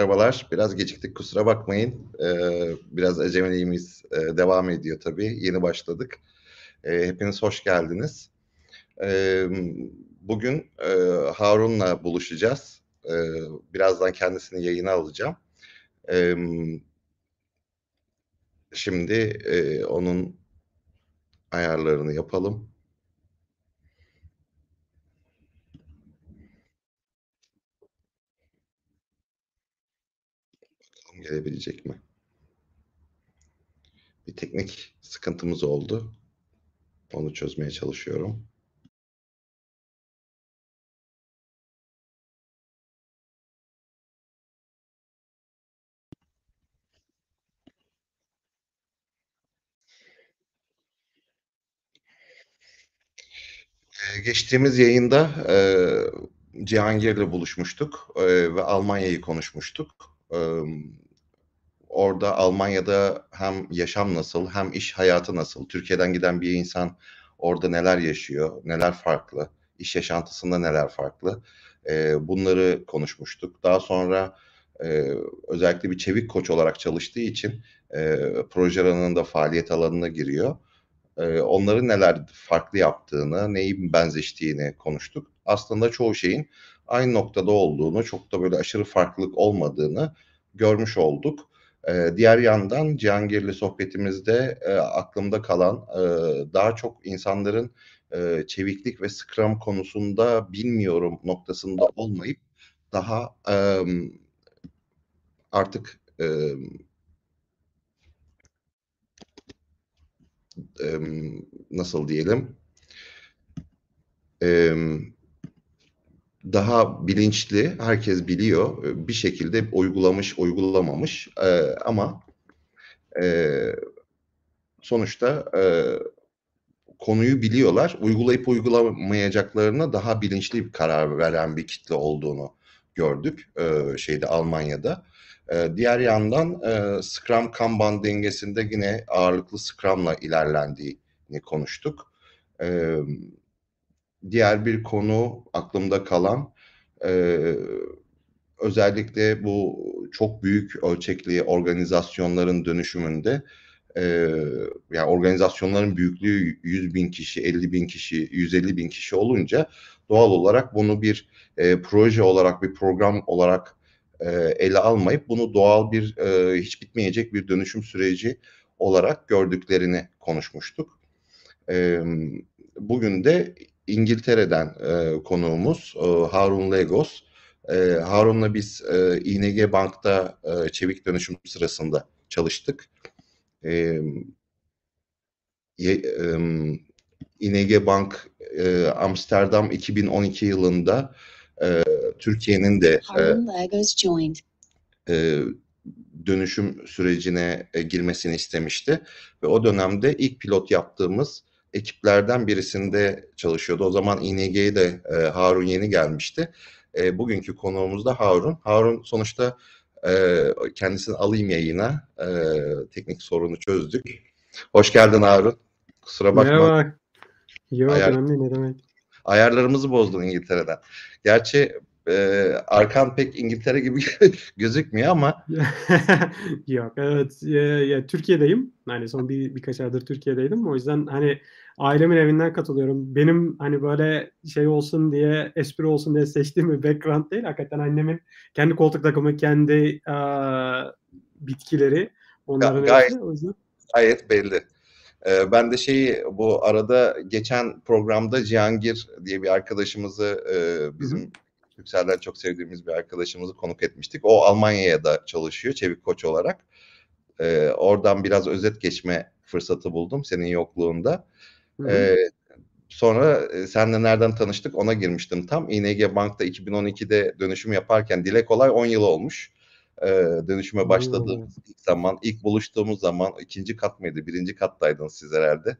Merhabalar. Biraz geciktik kusura bakmayın. Ee, biraz acemiliğimiz e, devam ediyor tabii. Yeni başladık. Ee, hepiniz hoş geldiniz. Ee, bugün e, Harun'la buluşacağız. Ee, birazdan kendisini yayına alacağım. Ee, şimdi e, onun ayarlarını yapalım. Gelebilecek mi? Bir teknik sıkıntımız oldu. Onu çözmeye çalışıyorum. Ee, geçtiğimiz yayında e, Cihangir'le buluşmuştuk e, ve Almanya'yı konuşmuştuk. E, orada Almanya'da hem yaşam nasıl hem iş hayatı nasıl, Türkiye'den giden bir insan orada neler yaşıyor, neler farklı, iş yaşantısında neler farklı e, bunları konuşmuştuk. Daha sonra e, özellikle bir çevik koç olarak çalıştığı için e, proje alanında faaliyet alanına giriyor e, onların neler farklı yaptığını, neyi benzeştiğini konuştuk. Aslında çoğu şeyin aynı noktada olduğunu, çok da böyle aşırı farklılık olmadığını görmüş olduk. E, diğer yandan Cihangir'le sohbetimizde e, aklımda kalan e, daha çok insanların e, çeviklik ve Scrum konusunda bilmiyorum noktasında olmayıp daha e, artık e, e, nasıl diyelim? E, daha bilinçli, herkes biliyor bir şekilde uygulamış, uygulamamış e, ama e, sonuçta e, konuyu biliyorlar, uygulayıp uygulamayacaklarına daha bilinçli bir karar veren bir kitle olduğunu gördük e, şeyde Almanya'da. E, diğer yandan e, Scrum Kanban dengesinde yine ağırlıklı Scrum'la ilerlendiğini konuştuk. E, diğer bir konu aklımda kalan e, özellikle bu çok büyük ölçekli organizasyonların dönüşümünde e, yani organizasyonların büyüklüğü 100 bin kişi, 50 bin kişi, 150 bin kişi olunca doğal olarak bunu bir e, proje olarak, bir program olarak e, ele almayıp bunu doğal bir e, hiç bitmeyecek bir dönüşüm süreci olarak gördüklerini konuşmuştuk. E, bugün de İngiltere'den e, konuğumuz e, Harun Legos. E, Harun'la biz e, ING Bank'ta e, çevik dönüşüm sırasında çalıştık. E, e, ING Bank e, Amsterdam 2012 yılında e, Türkiye'nin de e, e, dönüşüm sürecine e, girmesini istemişti ve o dönemde ilk pilot yaptığımız ekiplerden birisinde çalışıyordu. O zaman ING'ye de e, Harun yeni gelmişti. E, bugünkü konuğumuz da Harun. Harun sonuçta e, kendisini alayım yayına. E, teknik sorunu çözdük. Hoş geldin Harun. Kusura bakma. Merhaba. Yok Ayar... önemli ne demek. Ayarlarımızı bozdun İngiltere'den. Gerçi e, arkan pek İngiltere gibi gözükmüyor ama. Yok evet ya, ya, Türkiye'deyim. Yani son bir birkaç aydır Türkiye'deydim. O yüzden hani ailemin evinden katılıyorum. Benim hani böyle şey olsun diye espri olsun diye seçtiğim bir background değil. Hakikaten annemin kendi koltuk takımı, kendi a, bitkileri onların gayet, hepsi. O yüzden... gayet belli. Ee, ben de şeyi bu arada geçen programda Cihangir diye bir arkadaşımızı e, bizim Hı-hı. Yüksel'den çok sevdiğimiz bir arkadaşımızı konuk etmiştik. O Almanya'ya da çalışıyor çevik koç olarak. Ee, oradan biraz özet geçme fırsatı buldum senin yokluğunda. Ee, sonra e, senle nereden tanıştık ona girmiştim tam. ING Bank'ta 2012'de dönüşüm yaparken dile kolay 10 yıl olmuş. Ee, dönüşüme başladığımız hmm. ilk zaman, ilk buluştuğumuz zaman ikinci kat mıydı, birinci kattaydınız siz herhalde.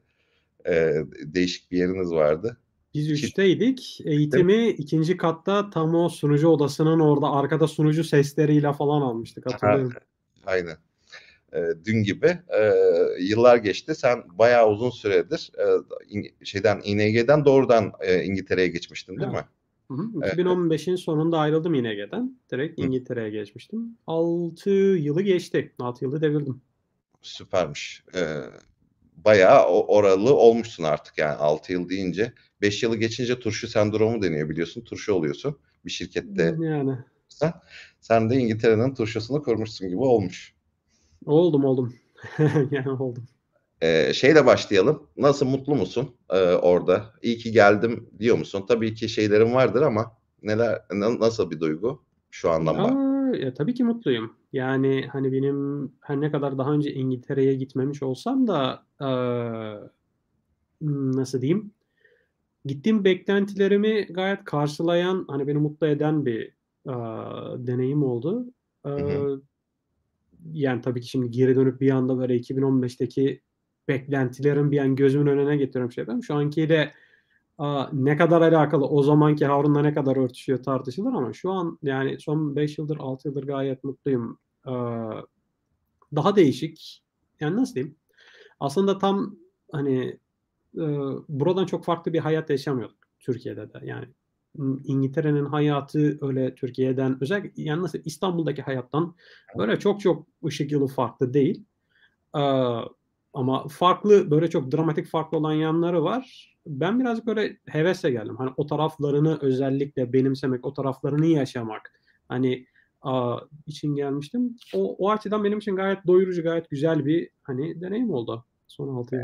Ee, değişik bir yeriniz vardı. Biz üçteydik. Eğitimi ikinci katta tam o sunucu odasının orada arkada sunucu sesleriyle falan almıştık hatırlıyorum. Aynen. E, dün gibi. E, yıllar geçti. Sen bayağı uzun süredir e, şeyden ING'den doğrudan e, İngiltere'ye geçmiştin değil ha. mi? Hı hı. Evet. 2015'in sonunda ayrıldım İNG'den. Direkt. İngiltere'ye geçmiştim. 6 yılı geçti. 6 yılı devirdim. Süpermiş. Eee, bayağı oralı olmuşsun artık yani 6 yıl deyince. 5 yılı geçince turşu sendromu deniyor biliyorsun. Turşu oluyorsun bir şirkette. Yani. Sen, sen de İngiltere'nin turşusunu kurmuşsun gibi olmuş. Oldum oldum. yani oldum. Eee, şeyle başlayalım. Nasıl mutlu musun eee, orada? İyi ki geldim diyor musun? Tabii ki şeylerin vardır ama neler na- nasıl bir duygu şu andan bak? Aa, ya tabii ki mutluyum. Yani hani benim her ne kadar daha önce İngiltere'ye gitmemiş olsam da eee, nasıl diyeyim? Gittiğim beklentilerimi gayet karşılayan, hani beni mutlu eden bir eee, deneyim oldu. Hı Eee, hı. yani tabii ki şimdi geri dönüp bir anda böyle 2015'teki beklentilerim bir an gözümün önüne getiriyorum şey yapıyorum. Şu ankiyle ne kadar alakalı o zamanki Harun'la ne kadar örtüşüyor tartışılır ama şu an yani son 5 yıldır 6 yıldır gayet mutluyum. Ee, daha değişik. Yani nasıl diyeyim? Aslında tam hani e, buradan çok farklı bir hayat yaşamıyorduk Türkiye'de de. Yani İngiltere'nin hayatı öyle Türkiye'den özellikle yani nasıl İstanbul'daki hayattan böyle çok çok ışık yılı farklı değil. Ee, ama farklı böyle çok dramatik farklı olan yanları var. Ben birazcık böyle hevesle geldim. Hani o taraflarını özellikle benimsemek, o taraflarını yaşamak. Hani aa, için gelmiştim. O, o açıdan benim için gayet doyurucu, gayet güzel bir hani deneyim oldu son 6 yıl.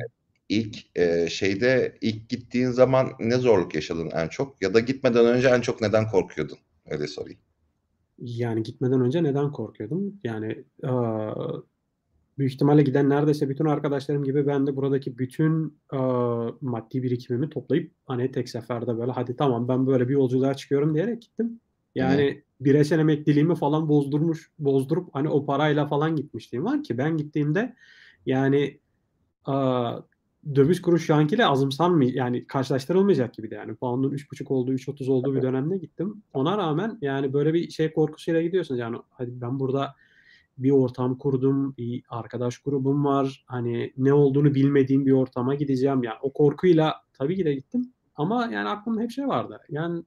İlk eee, şeyde ilk gittiğin zaman ne zorluk yaşadın en çok? Ya da gitmeden önce en çok neden korkuyordun? Öyle sorayım. Yani gitmeden önce neden korkuyordum? Yani aa, büyük ihtimalle giden neredeyse bütün arkadaşlarım gibi ben de buradaki bütün aa, maddi birikimimi toplayıp hani tek seferde böyle hadi tamam ben böyle bir yolculuğa çıkıyorum diyerek gittim. Yani bireysel emekliliğimi falan bozdurmuş, bozdurup hani o parayla falan gitmişliğim var ki ben gittiğimde yani aa, döviz kuru şu ankiyle azımsanmay yani karşılaştırılmayacak gibi de yani pound'un 3.5 olduğu 3.30 olduğu bir dönemde gittim. Ona rağmen yani böyle bir şey korkusuyla gidiyorsunuz yani hadi ben burada bir ortam kurdum, bir arkadaş grubum var. Hani ne olduğunu bilmediğim bir ortama gideceğim. Yani o korkuyla tabii ki de gittim. Ama yani aklımda hep şey vardı. Yani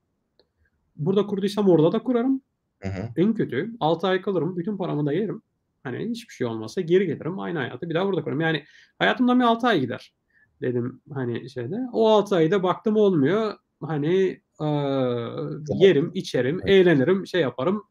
burada kurduysam orada da kurarım. Hı hı. En kötü 6 ay kalırım. Bütün paramı da yerim. Hani hiçbir şey olmazsa geri gelirim. Aynı hayatı bir daha burada kurarım. Yani hayatımdan bir 6 ay gider. Dedim hani şeyde. O 6 ayda baktım olmuyor. Hani e, yerim, içerim, eğlenirim, şey yaparım.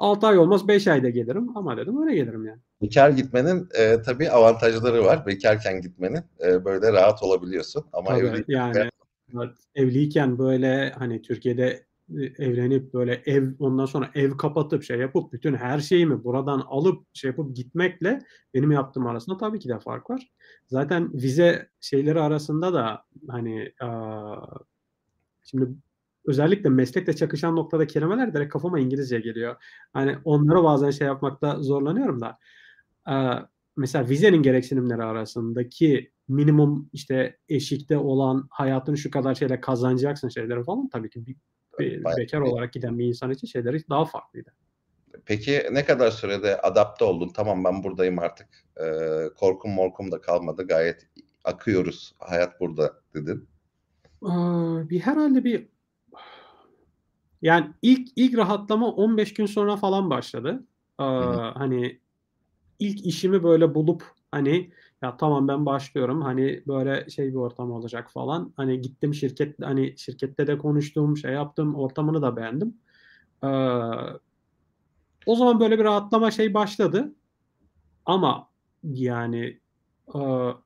6 ay olmaz 5 ayda gelirim ama dedim öyle gelirim yani. Bekar gitmenin eee, tabii avantajları var. Bekarken gitmenin eee, böyle rahat olabiliyorsun. Ama Tabii evli yani evet, evliyken böyle hani Türkiye'de e, evlenip böyle ev ondan sonra ev kapatıp şey yapıp bütün her şeyimi buradan alıp şey yapıp gitmekle benim yaptığım arasında tabii ki de fark var. Zaten vize şeyleri arasında da hani aa, şimdi özellikle meslekle çakışan noktada kelimeler direkt kafama İngilizce geliyor. Hani onları bazen şey yapmakta zorlanıyorum da. Aa, mesela vizenin gereksinimleri arasındaki minimum işte eşikte olan hayatını şu kadar şeyle kazanacaksın şeyleri falan tabii ki bir, bir Bayağı bekar bir- olarak giden bir insan için şeyleri daha farklıydı. Peki ne kadar sürede adapte oldun? Tamam ben buradayım artık. Eee, korkum morkum da kalmadı. Gayet akıyoruz. Hayat burada dedin. Aa, bir herhalde bir yani ilk ilk rahatlama 15 gün sonra falan başladı. Aa, hani ilk işimi böyle bulup hani ya tamam ben başlıyorum hani böyle şey bir ortam olacak falan. Hani gittim şirket hani şirkette de konuştum şey yaptım ortamını da beğendim. Ee, o zaman böyle bir rahatlama şey başladı. Ama yani e,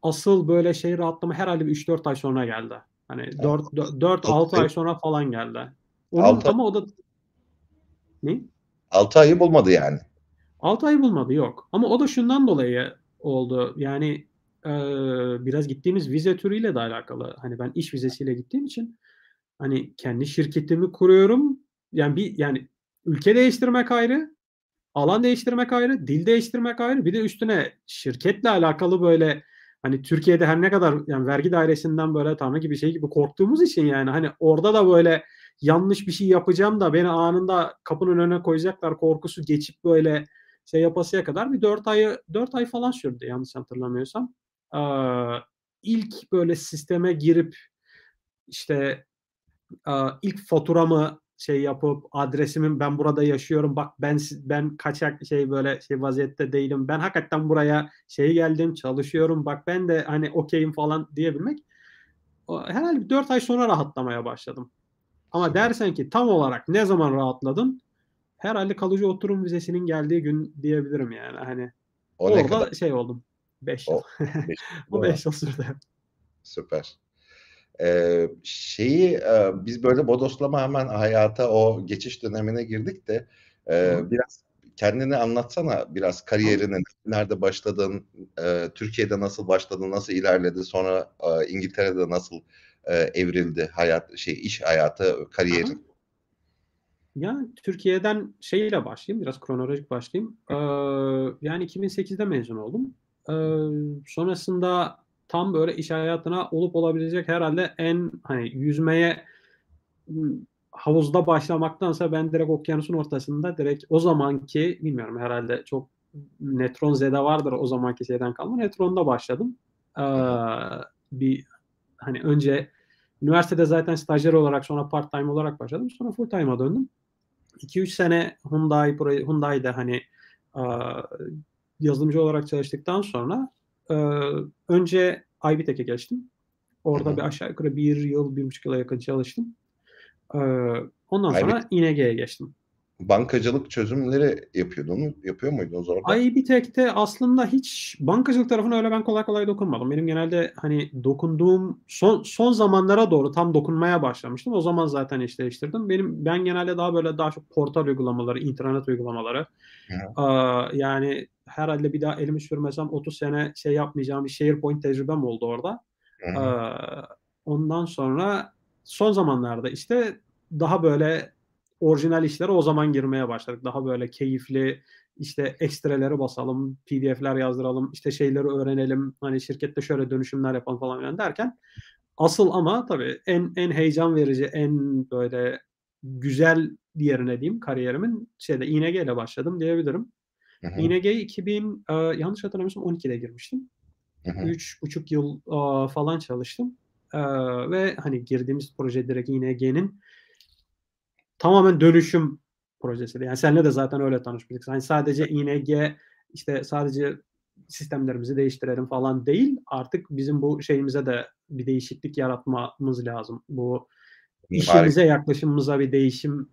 asıl böyle şey rahatlama herhalde bir 3-4 ay sonra geldi. Hani 4-6 ay sonra falan geldi. Onun, Altı- ama o da ne? 6 ayı bulmadı yani. 6 ay bulmadı yok. Ama o da şundan dolayı oldu. Yani e, biraz gittiğimiz vize türüyle de alakalı. Hani ben iş vizesiyle gittiğim için hani kendi şirketimi kuruyorum. Yani bir yani ülke değiştirmek ayrı, alan değiştirmek ayrı, dil değiştirmek ayrı. Bir de üstüne şirketle alakalı böyle hani Türkiye'de her ne kadar yani vergi dairesinden böyle tanrı gibi şey gibi korktuğumuz için yani hani orada da böyle yanlış bir şey yapacağım da beni anında kapının önüne koyacaklar korkusu geçip böyle şey yapasıya kadar bir 4 ayı 4 ay falan sürdü yanlış hatırlamıyorsam. Ee, ilk böyle sisteme girip işte e, ilk faturamı şey yapıp adresimin ben burada yaşıyorum bak ben ben kaçak şey böyle şey vaziyette değilim ben hakikaten buraya şey geldim çalışıyorum bak ben de hani okeyim falan diyebilmek herhalde 4 ay sonra rahatlamaya başladım. Ama dersen ki tam olarak ne zaman rahatladın? Herhalde kalıcı oturum vizesinin geldiği gün diyebilirim yani. Hani o orada kadar? şey oldum. 5 yıl. O 5 yıl sürdü. Süper. Ee, şeyi e, biz böyle bodoslama hemen hayata o geçiş dönemine girdik de e, biraz kendini anlatsana biraz kariyerini nerede başladın e, Türkiye'de nasıl başladın nasıl ilerledi sonra e, İngiltere'de nasıl e, evrildi hayat şey iş hayatı kariyerin. Ya Türkiye'den şeyle başlayayım biraz kronolojik başlayayım. Ee, yani 2008'de mezun oldum. Ee, sonrasında tam böyle iş hayatına olup olabilecek herhalde en hani yüzmeye havuzda başlamaktansa ben direkt okyanusun ortasında direkt o zamanki bilmiyorum herhalde çok Netron Z'de vardır o zamanki şeyden kalma. Netron'da başladım. Ee, bir hani önce üniversitede zaten stajyer olarak sonra part time olarak başladım. Sonra full time'a döndüm. 2-3 sene Hyundai Hyundai'de hani yazılımcı olarak çalıştıktan sonra önce Ibitec'e geçtim. Orada Hı-hı. bir aşağı yukarı bir yıl, bir buçuk yıla yakın çalıştım. Ondan sonra ING'ye geçtim bankacılık çözümleri yapıyordu. Onu yapıyor muydu o zaman? IBTEC'te aslında hiç bankacılık tarafına öyle ben kolay kolay dokunmadım. Benim genelde hani dokunduğum son son zamanlara doğru tam dokunmaya başlamıştım. O zaman zaten iş değiştirdim. Benim ben genelde daha böyle daha çok portal uygulamaları, internet uygulamaları. Aa, yani herhalde bir daha elimi sürmesem 30 sene şey yapmayacağım bir SharePoint tecrübem oldu orada. Aa, ondan sonra son zamanlarda işte daha böyle orijinal işlere o zaman girmeye başladık. Daha böyle keyifli işte ekstreleri basalım, PDF'ler yazdıralım, işte şeyleri öğrenelim, hani şirkette şöyle dönüşümler yapalım falan filan derken asıl ama tabii en en heyecan verici, en böyle güzel yerine diyeyim kariyerimin şeyde ING ile başladım diyebilirim. Hı hı. ING 2000 e, yanlış hatırlamıyorsam 12'de girmiştim. Hı hı. Üç buçuk yıl e, falan çalıştım. E, ve hani girdiğimiz proje direkt ING'nin tamamen dönüşüm projesi. Yani seninle de zaten öyle tanışmıştık. Hani sadece ING işte sadece sistemlerimizi değiştirelim falan değil. Artık bizim bu şeyimize de bir değişiklik yaratmamız lazım. Bu işimize yaklaşımımıza bir değişim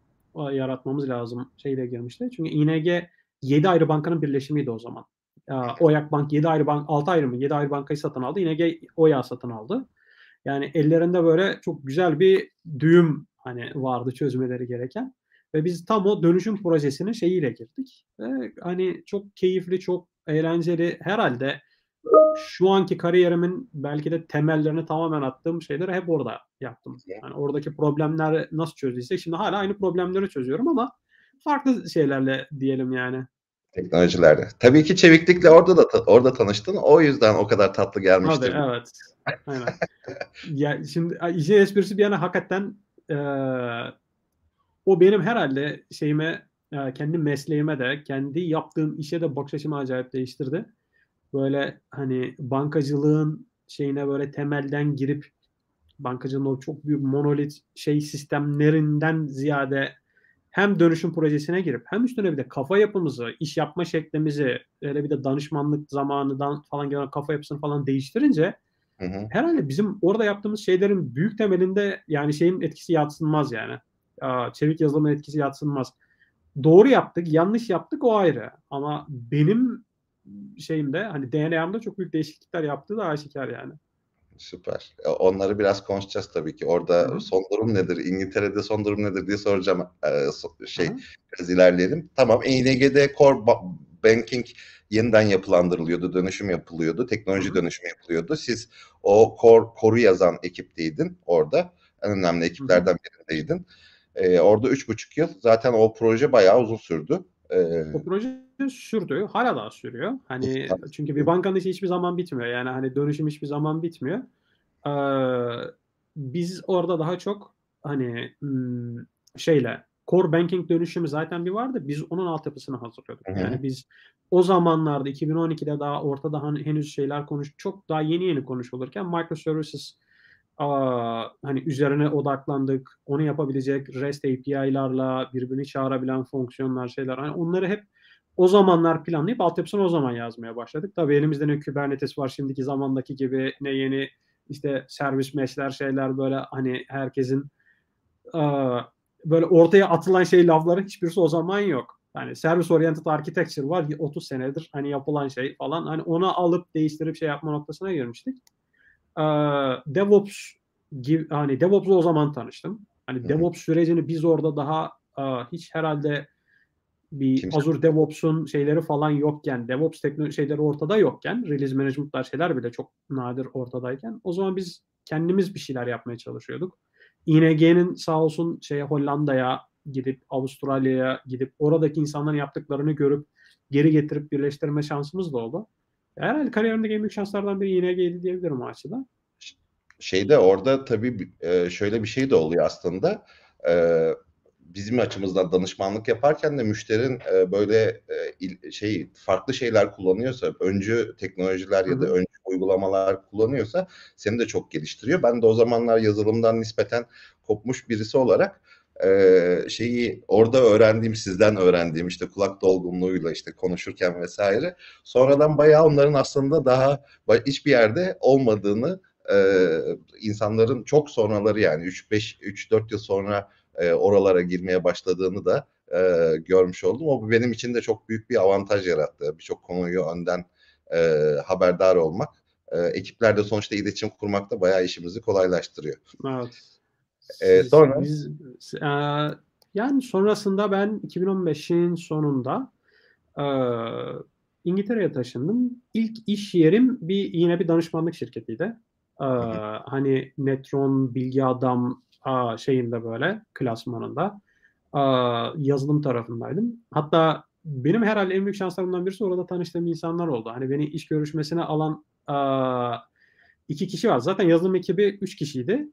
yaratmamız lazım şeyle girmişti. Çünkü ING 7 ayrı bankanın birleşimiydi o zaman. Oyak Bank 7 ayrı bank 6 ayrı mı 7 ayrı bankayı satın aldı. ING Oya satın aldı. Yani ellerinde böyle çok güzel bir düğüm hani vardı çözmeleri gereken. Ve biz tam o dönüşüm projesinin şeyiyle girdik. Ve hani çok keyifli, çok eğlenceli herhalde şu anki kariyerimin belki de temellerini tamamen attığım şeyleri hep orada yaptım. Yani oradaki problemler nasıl çözdüyse şimdi hala aynı problemleri çözüyorum ama farklı şeylerle diyelim yani. Teknolojilerle. Tabii ki çeviklikle orada da orada tanıştın. O yüzden o kadar tatlı gelmiştir. Tabii evet. Aynen. ya şimdi işin esprisi bir yana hakikaten e, o benim herhalde şeyime e, kendi mesleğime de kendi yaptığım işe de bakış açımı acayip değiştirdi. Böyle hani bankacılığın şeyine böyle temelden girip bankacılığın o çok büyük monolit şey sistemlerinden ziyade hem dönüşüm projesine girip hem üstüne bir de kafa yapımızı, iş yapma şeklimizi, öyle bir de danışmanlık zamanından falan gelen kafa yapısını falan değiştirince Hı hı. Herhalde bizim orada yaptığımız şeylerin büyük temelinde yani şeyin etkisi yatsınmaz yani. Çevik yazılımın etkisi yatsınmaz. Doğru yaptık, yanlış yaptık o ayrı. Ama benim şeyimde hani DNA'mda çok büyük değişiklikler yaptığı da aşikar yani. Süper. E, onları biraz konuşacağız tabii ki. Orada Hı. son durum nedir? İngiltere'de son durum nedir diye soracağım. Ee, şey Hı. biraz ilerleyelim. Tamam. ING'de core banking yeniden yapılandırılıyordu, dönüşüm yapılıyordu, teknoloji dönüşümü yapılıyordu. Siz o kor, koru yazan ekipteydin orada. En önemli ekiplerden birindeydin. Ee, orada üç buçuk yıl. Zaten o proje bayağı uzun sürdü. Ee, o proje sürdü. Hala daha sürüyor. Hani çünkü bir bankanın işi hiçbir zaman bitmiyor. Yani hani dönüşüm hiçbir zaman bitmiyor. Ee, biz orada daha çok hani hmm, şeyle core banking dönüşümü zaten bir vardı. Biz onun altyapısını hazırlıyorduk. Hı hı. Yani biz o zamanlarda 2012'de daha ortada hani henüz şeyler konuş çok daha yeni yeni konuşulurken microservices Aa, hani üzerine odaklandık. Onu yapabilecek REST API'larla birbirini çağırabilen fonksiyonlar, şeyler. Hani onları hep o zamanlar planlayıp altyapısını o zaman yazmaya başladık. Tabii elimizde ne Kubernetes var şimdiki zamandaki gibi ne yeni işte servis mesh'ler şeyler böyle hani herkesin aa, böyle ortaya atılan şey lafların hiçbirisi o zaman yok. Yani servis oriented architecture var 30 senedir hani yapılan şey falan. Hani onu alıp değiştirip şey yapma noktasına girmiştik. Ee, DevOps gibi hani DevOps'la o zaman tanıştım. Hani Hı-hı. DevOps sürecini biz orada daha uh, hiç herhalde bir Kimse. Azure DevOps'un şeyleri falan yokken, DevOps teknoloji şeyleri ortada yokken, release management'lar şeyler bile çok nadir ortadayken o zaman biz kendimiz bir şeyler yapmaya çalışıyorduk. ING'nin sağ olsun şeye Hollanda'ya gidip Avustralya'ya gidip oradaki insanların yaptıklarını görüp geri getirip birleştirme şansımız da oldu. Herhalde kariyerimdeki en büyük şanslardan biri ING'ydi diyebilirim o açıdan. Şeyde orada tabii şöyle bir şey de oluyor aslında. Bizim açımızdan danışmanlık yaparken de müşterin böyle şey farklı şeyler kullanıyorsa, öncü teknolojiler ya da öncü uygulamalar kullanıyorsa seni de çok geliştiriyor. Ben de o zamanlar yazılımdan nispeten kopmuş birisi olarak e, şeyi orada öğrendiğim sizden öğrendiğim işte kulak dolgunluğuyla işte konuşurken vesaire sonradan bayağı onların aslında daha hiçbir yerde olmadığını e, insanların çok sonraları yani 3-5 3-4 yıl sonra e, oralara girmeye başladığını da e, görmüş oldum. O benim için de çok büyük bir avantaj yarattı. Birçok konuyu önden e, haberdar olmak. E, ekiplerde sonuçta iletişim kurmak da bayağı işimizi kolaylaştırıyor. Evet. Ee, sonra biz, e, yani sonrasında ben 2015'in sonunda e, İngiltere'ye taşındım. İlk iş yerim bir yine bir danışmanlık şirketiydi. E, hani Netron, Bilgi Adam e, şeyinde böyle klasmanında e, yazılım tarafındaydım. Hatta benim herhalde en büyük şanslarımdan birisi orada tanıştığım insanlar oldu. Hani beni iş görüşmesine alan e, iki kişi var. Zaten yazılım ekibi üç kişiydi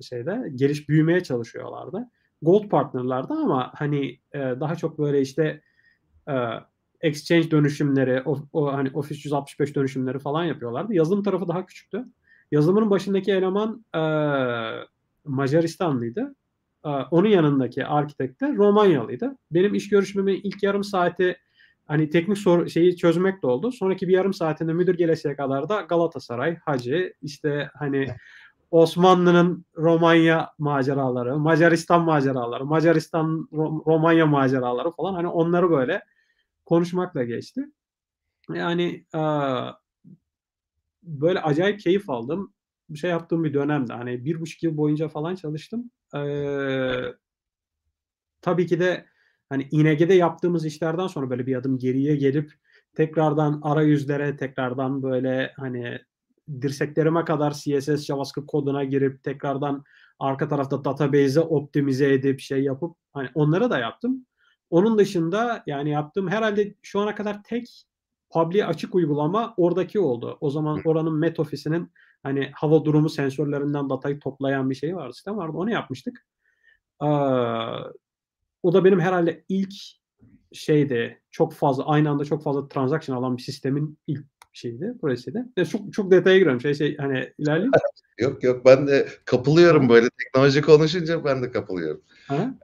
şeyde geliş büyümeye çalışıyorlardı. Gold partnerlardı ama hani e, daha çok böyle işte e, exchange dönüşümleri, o, o hani Office 365 dönüşümleri falan yapıyorlardı. Yazılım tarafı daha küçüktü. Yazılımın başındaki eleman e, Macaristanlıydı. Onun yanındaki arkitek de Romanyalıydı. Benim iş görüşmemin ilk yarım saati hani teknik soru şeyi çözmek de oldu. Sonraki bir yarım saatinde müdür gelesiye kadar da Galatasaray, Hacı, işte hani Osmanlı'nın Romanya maceraları, Macaristan maceraları, Macaristan Romanya maceraları falan hani onları böyle konuşmakla geçti. Yani böyle acayip keyif aldım. Bir şey yaptığım bir dönemde hani bir buçuk yıl boyunca falan çalıştım. E, tabii ki de hani İNG'de yaptığımız işlerden sonra böyle bir adım geriye gelip tekrardan arayüzlere tekrardan böyle hani dirseklerime kadar CSS JavaScript koduna girip tekrardan arka tarafta database'e optimize edip şey yapıp hani onları da yaptım. Onun dışında yani yaptığım herhalde şu ana kadar tek public açık uygulama oradaki oldu. O zaman oranın Met Office'inin hani hava durumu sensörlerinden datayı toplayan bir şey vardı, sistem vardı. Onu yapmıştık. Ee, o da benim herhalde ilk şeyde çok fazla aynı anda çok fazla transaction alan bir sistemin ilk şeydi, projesiydi. Ve çok çok detaya giriyorum. Şey şey hani ilerleyeyim. yok yok ben de kapılıyorum böyle teknoloji konuşunca ben de kapılıyorum. Ha?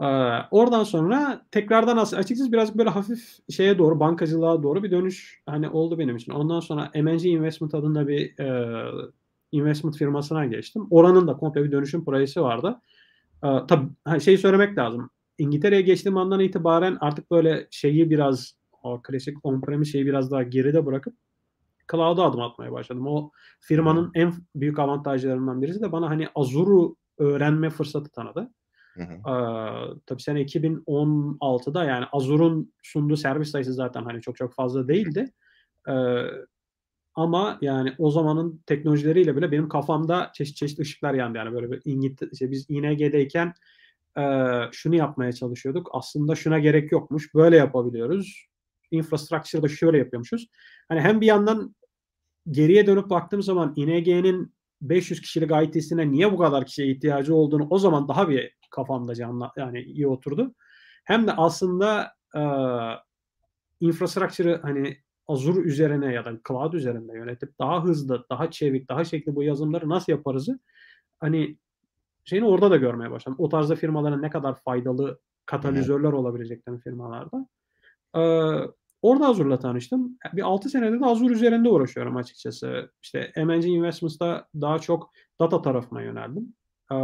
Ee, oradan sonra tekrardan açıkçası biraz böyle hafif şeye doğru bankacılığa doğru bir dönüş hani oldu benim için. Ondan sonra MNG Investment adında bir e, investment firmasına geçtim. Oranın da komple bir dönüşüm projesi vardı. Ee, tabii şey söylemek lazım. İngiltere'ye geçtiğim andan itibaren artık böyle şeyi biraz o klasik on-premise şeyi biraz daha geride bırakıp cloud'a adım atmaya başladım. O firmanın en büyük avantajlarından birisi de bana hani Azure'u öğrenme fırsatı tanıdı. Hı hı. Ee, tabii sene 2016'da yani Azure'un sunduğu servis sayısı zaten hani çok çok fazla değildi. Ee, ama yani o zamanın teknolojileriyle bile benim kafamda çeşit çeşit ışıklar yandı. Yani böyle bir İngiltere, işte biz ING'deyken e, şunu yapmaya çalışıyorduk. Aslında şuna gerek yokmuş. Böyle yapabiliyoruz infrastructure'da şöyle yapıyormuşuz. Hani hem bir yandan geriye dönüp baktığım zaman ING'nin 500 kişilik IT'sine niye bu kadar kişiye ihtiyacı olduğunu o zaman daha bir kafamda canlı yani iyi oturdu. Hem de aslında e, infrastructure'ı hani Azure üzerine ya da cloud üzerinde yönetip daha hızlı, daha çevik, daha şekli bu yazılımları nasıl yaparızı hani şeyini orada da görmeye başladım. O tarzda firmaların ne kadar faydalı katalizörler olabileceklerini firmalarda. Ee, orada Azure'la tanıştım. Bir 6 senedir de Azure üzerinde uğraşıyorum açıkçası. İşte MNG Investments'ta daha çok data tarafına yöneldim. Ee,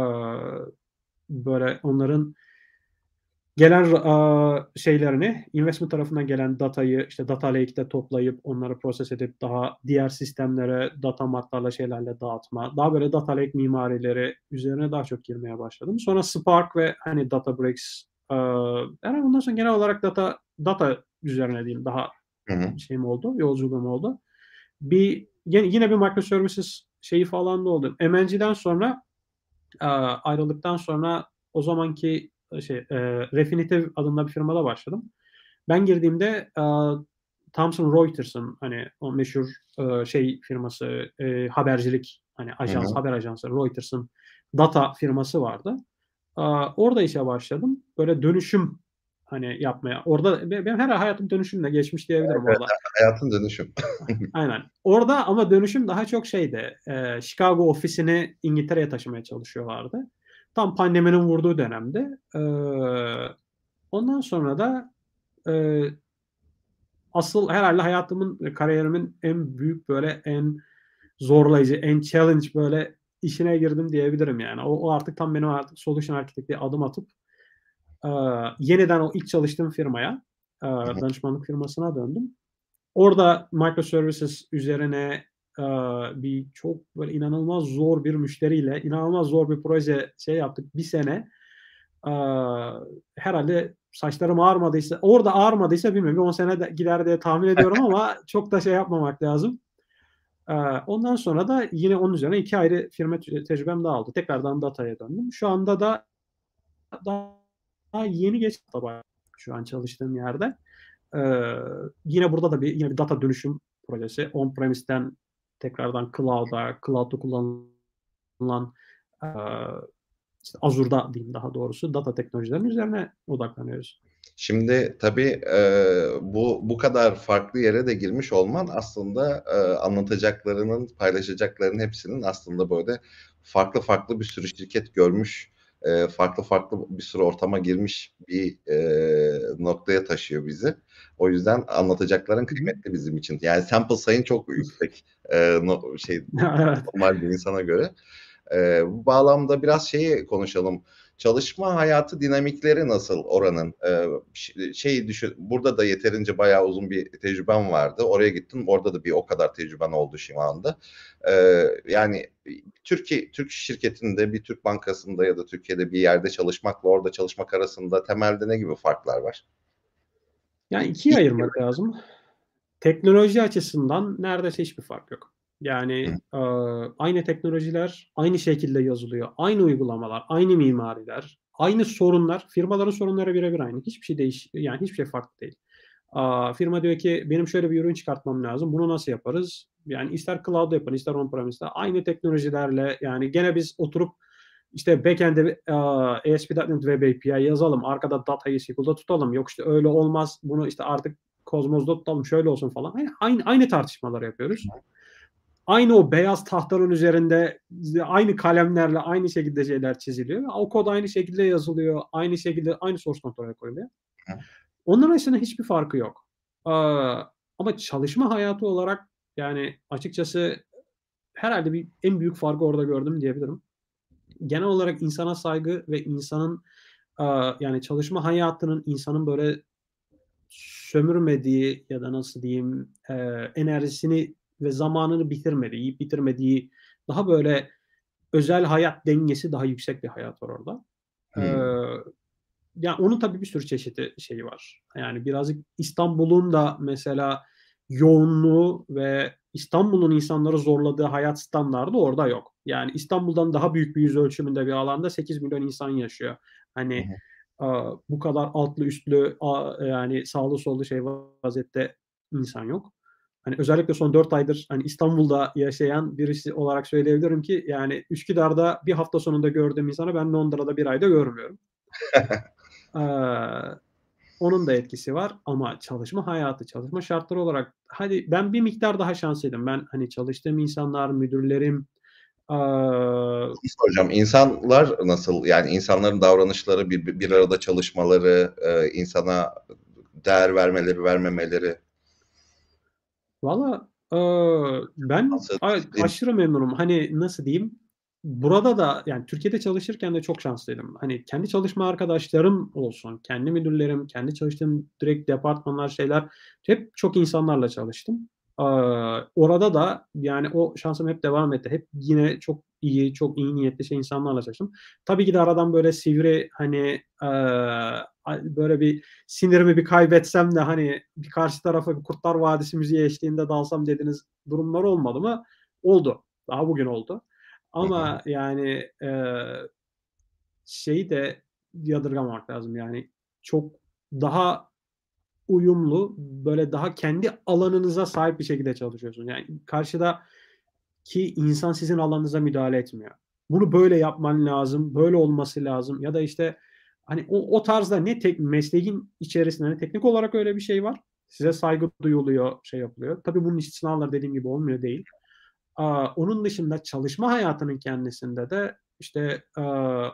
böyle onların gelen şeylerini, investment tarafından gelen datayı işte data lake'de toplayıp onları proses edip daha diğer sistemlere data martlarla şeylerle dağıtma, daha böyle data lake mimarileri üzerine daha çok girmeye başladım. Sonra Spark ve hani Databricks yani ondan sonra genel olarak data data üzerine diyeyim daha hı hı. şeyim oldu, yolculuğum oldu. Bir yine bir microservices şeyi falan da oldu. MNG'den sonra uh, ayrıldıktan sonra o zamanki şey e, Refinitiv adında bir firmada başladım. Ben girdiğimde e, Thomson Reuters'ın hani o meşhur e, şey firması e, habercilik hani ajans Hı-hı. haber ajansı Reuters'ın data firması vardı. E, orada işe başladım. Böyle dönüşüm hani yapmaya. Orada benim her hayatım dönüşümle geçmiş diyebilirim evet, orada. Hayatın dönüşüm. Aynen. Orada ama dönüşüm daha çok şeydi. E, Chicago ofisini İngiltere'ye taşımaya çalışıyorlardı. Tam pandeminin vurduğu dönemde. E, ondan sonra da e, asıl herhalde hayatımın, kariyerimin en büyük böyle en zorlayıcı, en challenge böyle işine girdim diyebilirim yani. O, o artık tam benim artık solution architect adım atıp e, yeniden o ilk çalıştığım firmaya, e, danışmanlık firmasına döndüm. Orada microservices üzerine bir çok böyle inanılmaz zor bir müşteriyle inanılmaz zor bir proje şey yaptık bir sene herhalde saçlarım ağarmadıysa orada ağarmadıysa bilmiyorum 10 sene de gider diye tahmin ediyorum ama çok da şey yapmamak lazım. Ondan sonra da yine onun üzerine iki ayrı firma tecrübem daha oldu. Tekrardan dataya döndüm. Şu anda da daha yeni geç şu an çalıştığım yerde. Ee, yine burada da bir yine bir data dönüşüm projesi. On-premise'den tekrardan cloud'a, cloud'da kullanılan e, işte Azure'da diyeyim daha doğrusu data teknolojilerinin üzerine odaklanıyoruz. Şimdi tabii e, bu bu kadar farklı yere de girmiş olman aslında e, anlatacaklarının, paylaşacaklarının hepsinin aslında böyle farklı farklı bir sürü şirket görmüş, e, farklı farklı bir sürü ortama girmiş bir e, noktaya taşıyor bizi. O yüzden anlatacakların kıymetli bizim için. Yani sample sayın çok yüksek e, no, şey normal bir insana göre. E, bu bağlamda biraz şeyi konuşalım. Çalışma hayatı dinamikleri nasıl oranın? E, şey düşün, burada da yeterince bayağı uzun bir tecrüben vardı. Oraya gittim, orada da bir o kadar tecrüben oldu şu anda. E, yani Türkiye Türk şirketinde, bir Türk bankasında ya da Türkiye'de bir yerde çalışmakla orada çalışmak arasında temelde ne gibi farklar var? Yani ikiye ayırmak lazım. Teknoloji açısından neredeyse hiçbir fark yok. Yani e, aynı teknolojiler aynı şekilde yazılıyor. Aynı uygulamalar, aynı mimariler, aynı sorunlar. Firmaların sorunları birebir aynı. Hiçbir şey değiş yani hiçbir şey farklı değil. E, firma diyor ki benim şöyle bir ürün çıkartmam lazım. Bunu nasıl yaparız? Yani ister cloud yapın, ister on-premise'de aynı teknolojilerle yani gene biz oturup işte backend'e uh, ASP.NET Web API yazalım. Arkada datayı SQL'da tutalım. Yok işte öyle olmaz. Bunu işte artık Cosmos'da tutalım. Şöyle olsun falan. Aynı, aynı, aynı tartışmaları yapıyoruz. Aynı o beyaz tahtanın üzerinde aynı kalemlerle aynı şekilde şeyler çiziliyor. O kod aynı şekilde yazılıyor. Aynı şekilde aynı source kontrole koyuluyor. Onların arasında hiçbir farkı yok. Ee, ama çalışma hayatı olarak yani açıkçası herhalde bir en büyük farkı orada gördüm diyebilirim genel olarak insana saygı ve insanın yani çalışma hayatının insanın böyle sömürmediği ya da nasıl diyeyim enerjisini ve zamanını bitirmediği, yiyip bitirmediği daha böyle özel hayat dengesi daha yüksek bir hayat var orada. Hmm. Ee, yani onun tabii bir sürü çeşitli şeyi var. Yani birazcık İstanbul'un da mesela yoğunluğu ve İstanbul'un insanları zorladığı hayat standardı orada yok. Yani İstanbul'dan daha büyük bir yüz ölçümünde bir alanda 8 milyon insan yaşıyor. Hani hı hı. bu kadar altlı üstlü yani sağlı sollu şey vaziyette insan yok. Hani özellikle son 4 aydır hani İstanbul'da yaşayan birisi olarak söyleyebilirim ki yani Üsküdar'da bir hafta sonunda gördüğüm insanı ben Londra'da bir ayda görmüyorum. Onun da etkisi var ama çalışma hayatı, çalışma şartları olarak hadi ben bir miktar daha şanslıydım. Ben, hani, çalıştığım insanlar, müdürlerim, Şeyi soracağım, insanlar nasıl? Yani insanların davranışları, bir bir arada çalışmaları, insana değer vermeleri, vermemeleri? Valla, eee, ben Nasıl? a aşırı memnunum. Hani, nasıl diyeyim? Burada da, yani, Türkiye'de çalışırken de çok şanslıydım. Hani, kendi çalışma arkadaşlarım olsun, kendi müdürlerim, kendi çalıştığım direkt departmanlar, şeyler, hep çok insanlarla çalıştım. Aaa, orada da, yani, o şansım hep devam etti. Hep yine çok iyi, çok iyi niyetli şey insanlarla çalıştım. Tabii ki de aradan böyle sivri, hani, a böyle bir sinirimi bir kaybetsem de, hani, bir karşı tarafa bir Kurtlar Vadisi müziği eşliğinde dalsam dediğiniz durumlar olmadı mı? Oldu. Daha bugün oldu. Ama, yani, eee, şeyi de yadırgamamak lazım, yani, çok daha uyumlu, böyle daha kendi alanınıza sahip bir şekilde çalışıyorsunuz. Yani, karşıdaki insan sizin alanınıza müdahale etmiyor. Bunu böyle yapman lazım, böyle olması lazım ya da, işte, hani, o o tarzda ne tek mesleğin içerisinde, hani, teknik olarak öyle bir şey var. Size saygı duyuluyor, şey yapılıyor. Tabii bunun istisnaları dediğim gibi olmuyor değil. Aaa, onun dışında çalışma hayatının kendisinde de, işte, aaa,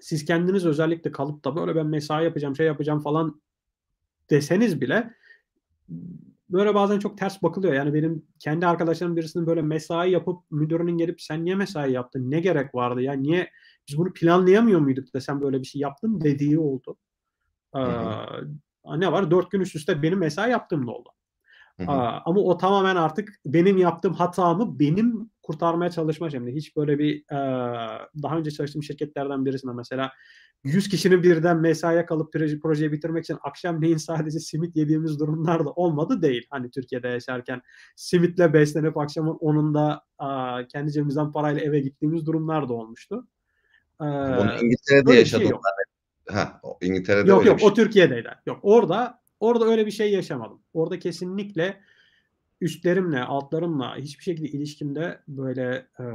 siz kendiniz özellikle kalıp da böyle ben mesai yapacağım, şey yapacağım falan deseniz bile böyle bazen çok ters bakılıyor. Yani, benim kendi arkadaşlarımın birisinin böyle mesai yapıp müdürünün gelip "Sen niye mesai yaptın? Ne gerek vardı ya? Niye biz bunu planlayamıyor muyduk da sen böyle bir şey yaptın?" dediği oldu. Aaa, ne var? 4 gün üst üste benim mesai yaptığım da oldu. Hı ama o tamamen artık benim yaptığım hatamı benim kurtarmaya çalışma şeklinde. Hiç böyle bir, eee, daha önce çalıştığım şirketlerden birisinde mesela 100 kişinin birden mesaiye kalıp proje projeyi bitirmek için akşamleyin sadece simit yediğimiz durumlar da olmadı değil. Hani, Türkiye'de yaşarken simitle beslenip akşamın 10'unda, aaa, kendi cebimizden parayla eve gittiğimiz durumlar da olmuştu. Bunu Eee, İngiltere'de şey zannet Hah, o İngiltere'de Yok, yok, o şey Türkiye'deydi. Yok, orada orada öyle bir şey yaşamadım. Orada kesinlikle üstlerimle, altlarımla hiçbir şekilde ilişkimde böyle, eee,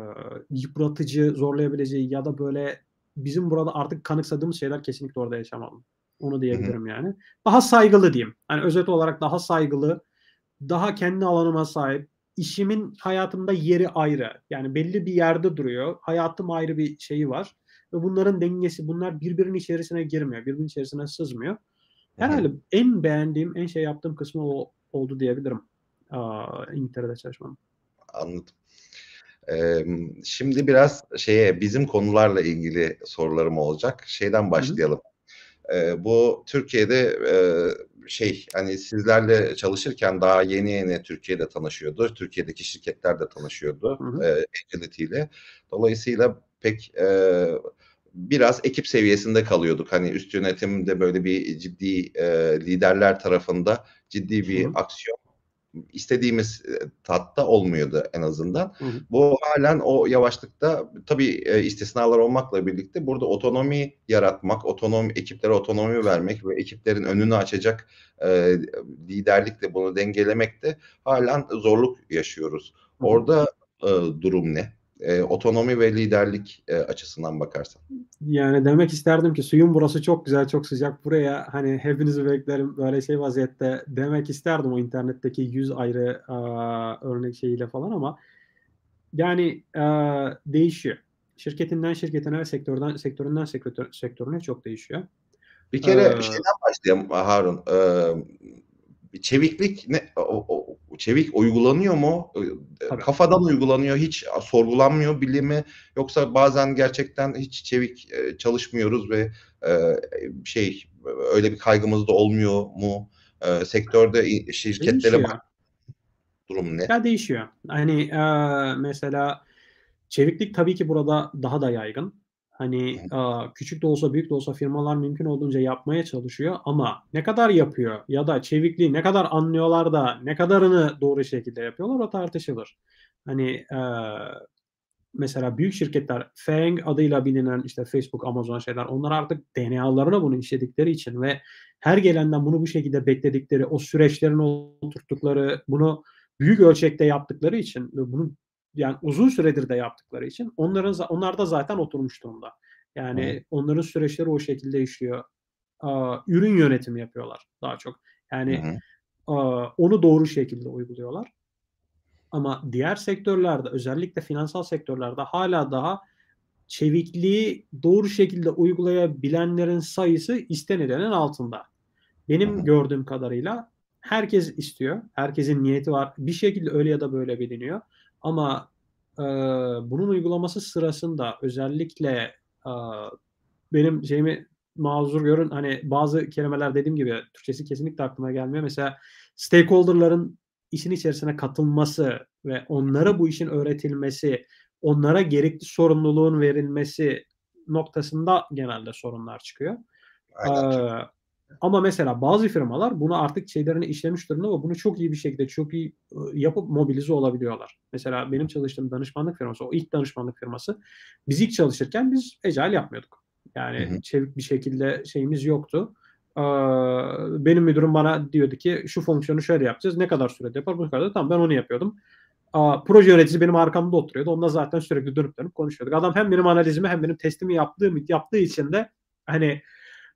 yıpratıcı, zorlayabileceği ya da böyle bizim burada artık kanıksadığımız şeyler kesinlikle orada yaşamadım. Onu diyebilirim yani. Daha saygılı diyeyim. Hani, özet olarak daha saygılı, daha kendi alanıma sahip, işimin hayatımda yeri ayrı. Yani, belli bir yerde duruyor. Hayatım ayrı bir şeyi var ve bunların dengesi, bunlar birbirinin içerisine girmiyor, birbirinin içerisine sızmıyor. Hı hı. Herhâlde en beğendiğim, en şey yaptığım kısmı o oldu diyebilirim, İngiltere'de çalışmanın. Anladım. Emm, şimdi biraz şeye, bizim konularla ilgili sorularım olacak. Şeyden başlayalım. Eee, bu Türkiye'de, eee, şey, hani, sizlerle çalışırken daha yeni yeni Türkiye'de tanışıyordu. Türkiye'deki şirketler de tanışıyordu, Agility Dolayısıyla pek, eee, biraz ekip seviyesinde kalıyorduk. Hani, üst yönetimde böyle bir ciddi, eee, liderler tarafında ciddi bir hı. aksiyon istediğimiz, eee, tatta olmuyordu en azından. Hı hı. Bu hâlen o yavaşlıkta tabii, eee, istisnalar olmakla birlikte burada otonomi yaratmak, otonomi ekiplere otonomi vermek ve ekiplerin önünü açacak, eee, liderlikle bunu dengelemekte hâlen zorluk yaşıyoruz. Hı hı. Orada, ııı, durum ne? Eee, otonomi ve liderlik, eee, açısından bakarsan. Yani, demek isterdim ki suyun burası çok güzel, çok sıcak. Buraya, hani, hepinizi beklerim, böyle şey vaziyette demek isterdim o internetteki 100 ayrı, aaa, örnek şeyiyle falan ama yani, aaa, değişiyor. Şirketinden şirketine ve sektörden sektöründen sekretör sektörüne çok değişiyor. Bir kere Eee şeyden başlayalım Harun. Emm, çeviklik ne o o çevik uygulanıyor mu? Tabii. kafadan uygulanıyor, hiç sorgulanmıyor bile mi? Yoksa bazen gerçekten hiç çevik, eee, çalışmıyoruz ve, eee, şey, öyle bir kaygımız da olmuyor mu? Eee, sektörde şirketlere bak Değişiyor. Durum ne? Ya, değişiyor. Hani, mesela çeviklik tabii ki burada daha da yaygın. Hani, küçük de olsa büyük de olsa firmalar mümkün olduğunca yapmaya çalışıyor ama ne kadar yapıyor ya da çevikliği ne kadar anlıyorlar da ne kadarını doğru şekilde yapıyorlar o tartışılır. Hani, eee, mesela büyük şirketler FAANG adıyla bilinen, işte, Facebook, Amazon şeyler onlar artık DNA'larına bunu işledikleri için ve her gelenden bunu bu şekilde bekledikleri, o süreçlerini oturttukları, bunu büyük ölçekte yaptıkları için bunu, yani, uzun süredir de yaptıkları için onların za onlarda zaten oturmuş durumda. Yani, onların süreçleri o şekilde işliyor. ürün yönetimi yapıyorlar daha çok. Yani hı hı. onu doğru şekilde uyguluyorlar. Ama diğer sektörlerde özellikle finansal sektörlerde hala daha çevikliği doğru şekilde uygulayabilenlerin sayısı istenilenin altında. Benim gördüğüm kadarıyla herkes istiyor. Herkesin niyeti var. Bir şekilde öyle ya da böyle biliniyor. Ama e, bunun uygulaması sırasında özellikle e, benim şeyimi mazur görün hani bazı kelimeler dediğim gibi Türkçesi kesinlikle aklıma gelmiyor. Mesela stakeholder'ların işin içerisine katılması ve onlara bu işin öğretilmesi, onlara gerekli sorumluluğun verilmesi noktasında genelde sorunlar çıkıyor. Ee, ama mesela bazı firmalar bunu artık şeylerini işlemiş durumda ve bunu çok iyi bir şekilde çok iyi yapıp mobilize olabiliyorlar. Mesela benim çalıştığım danışmanlık firması, o ilk danışmanlık firması biz ilk çalışırken biz ecel yapmıyorduk. Yani hı hı. çevik bir şekilde şeyimiz yoktu. benim müdürüm bana diyordu ki şu fonksiyonu şöyle yapacağız. Ne kadar sürede yapar? Bu kadar. Tamam ben onu yapıyordum. proje yöneticisi benim arkamda oturuyordu. Onunla zaten sürekli dönüp dönüp konuşuyorduk. Adam hem benim analizimi hem benim testimi yaptığım yaptığı için de hani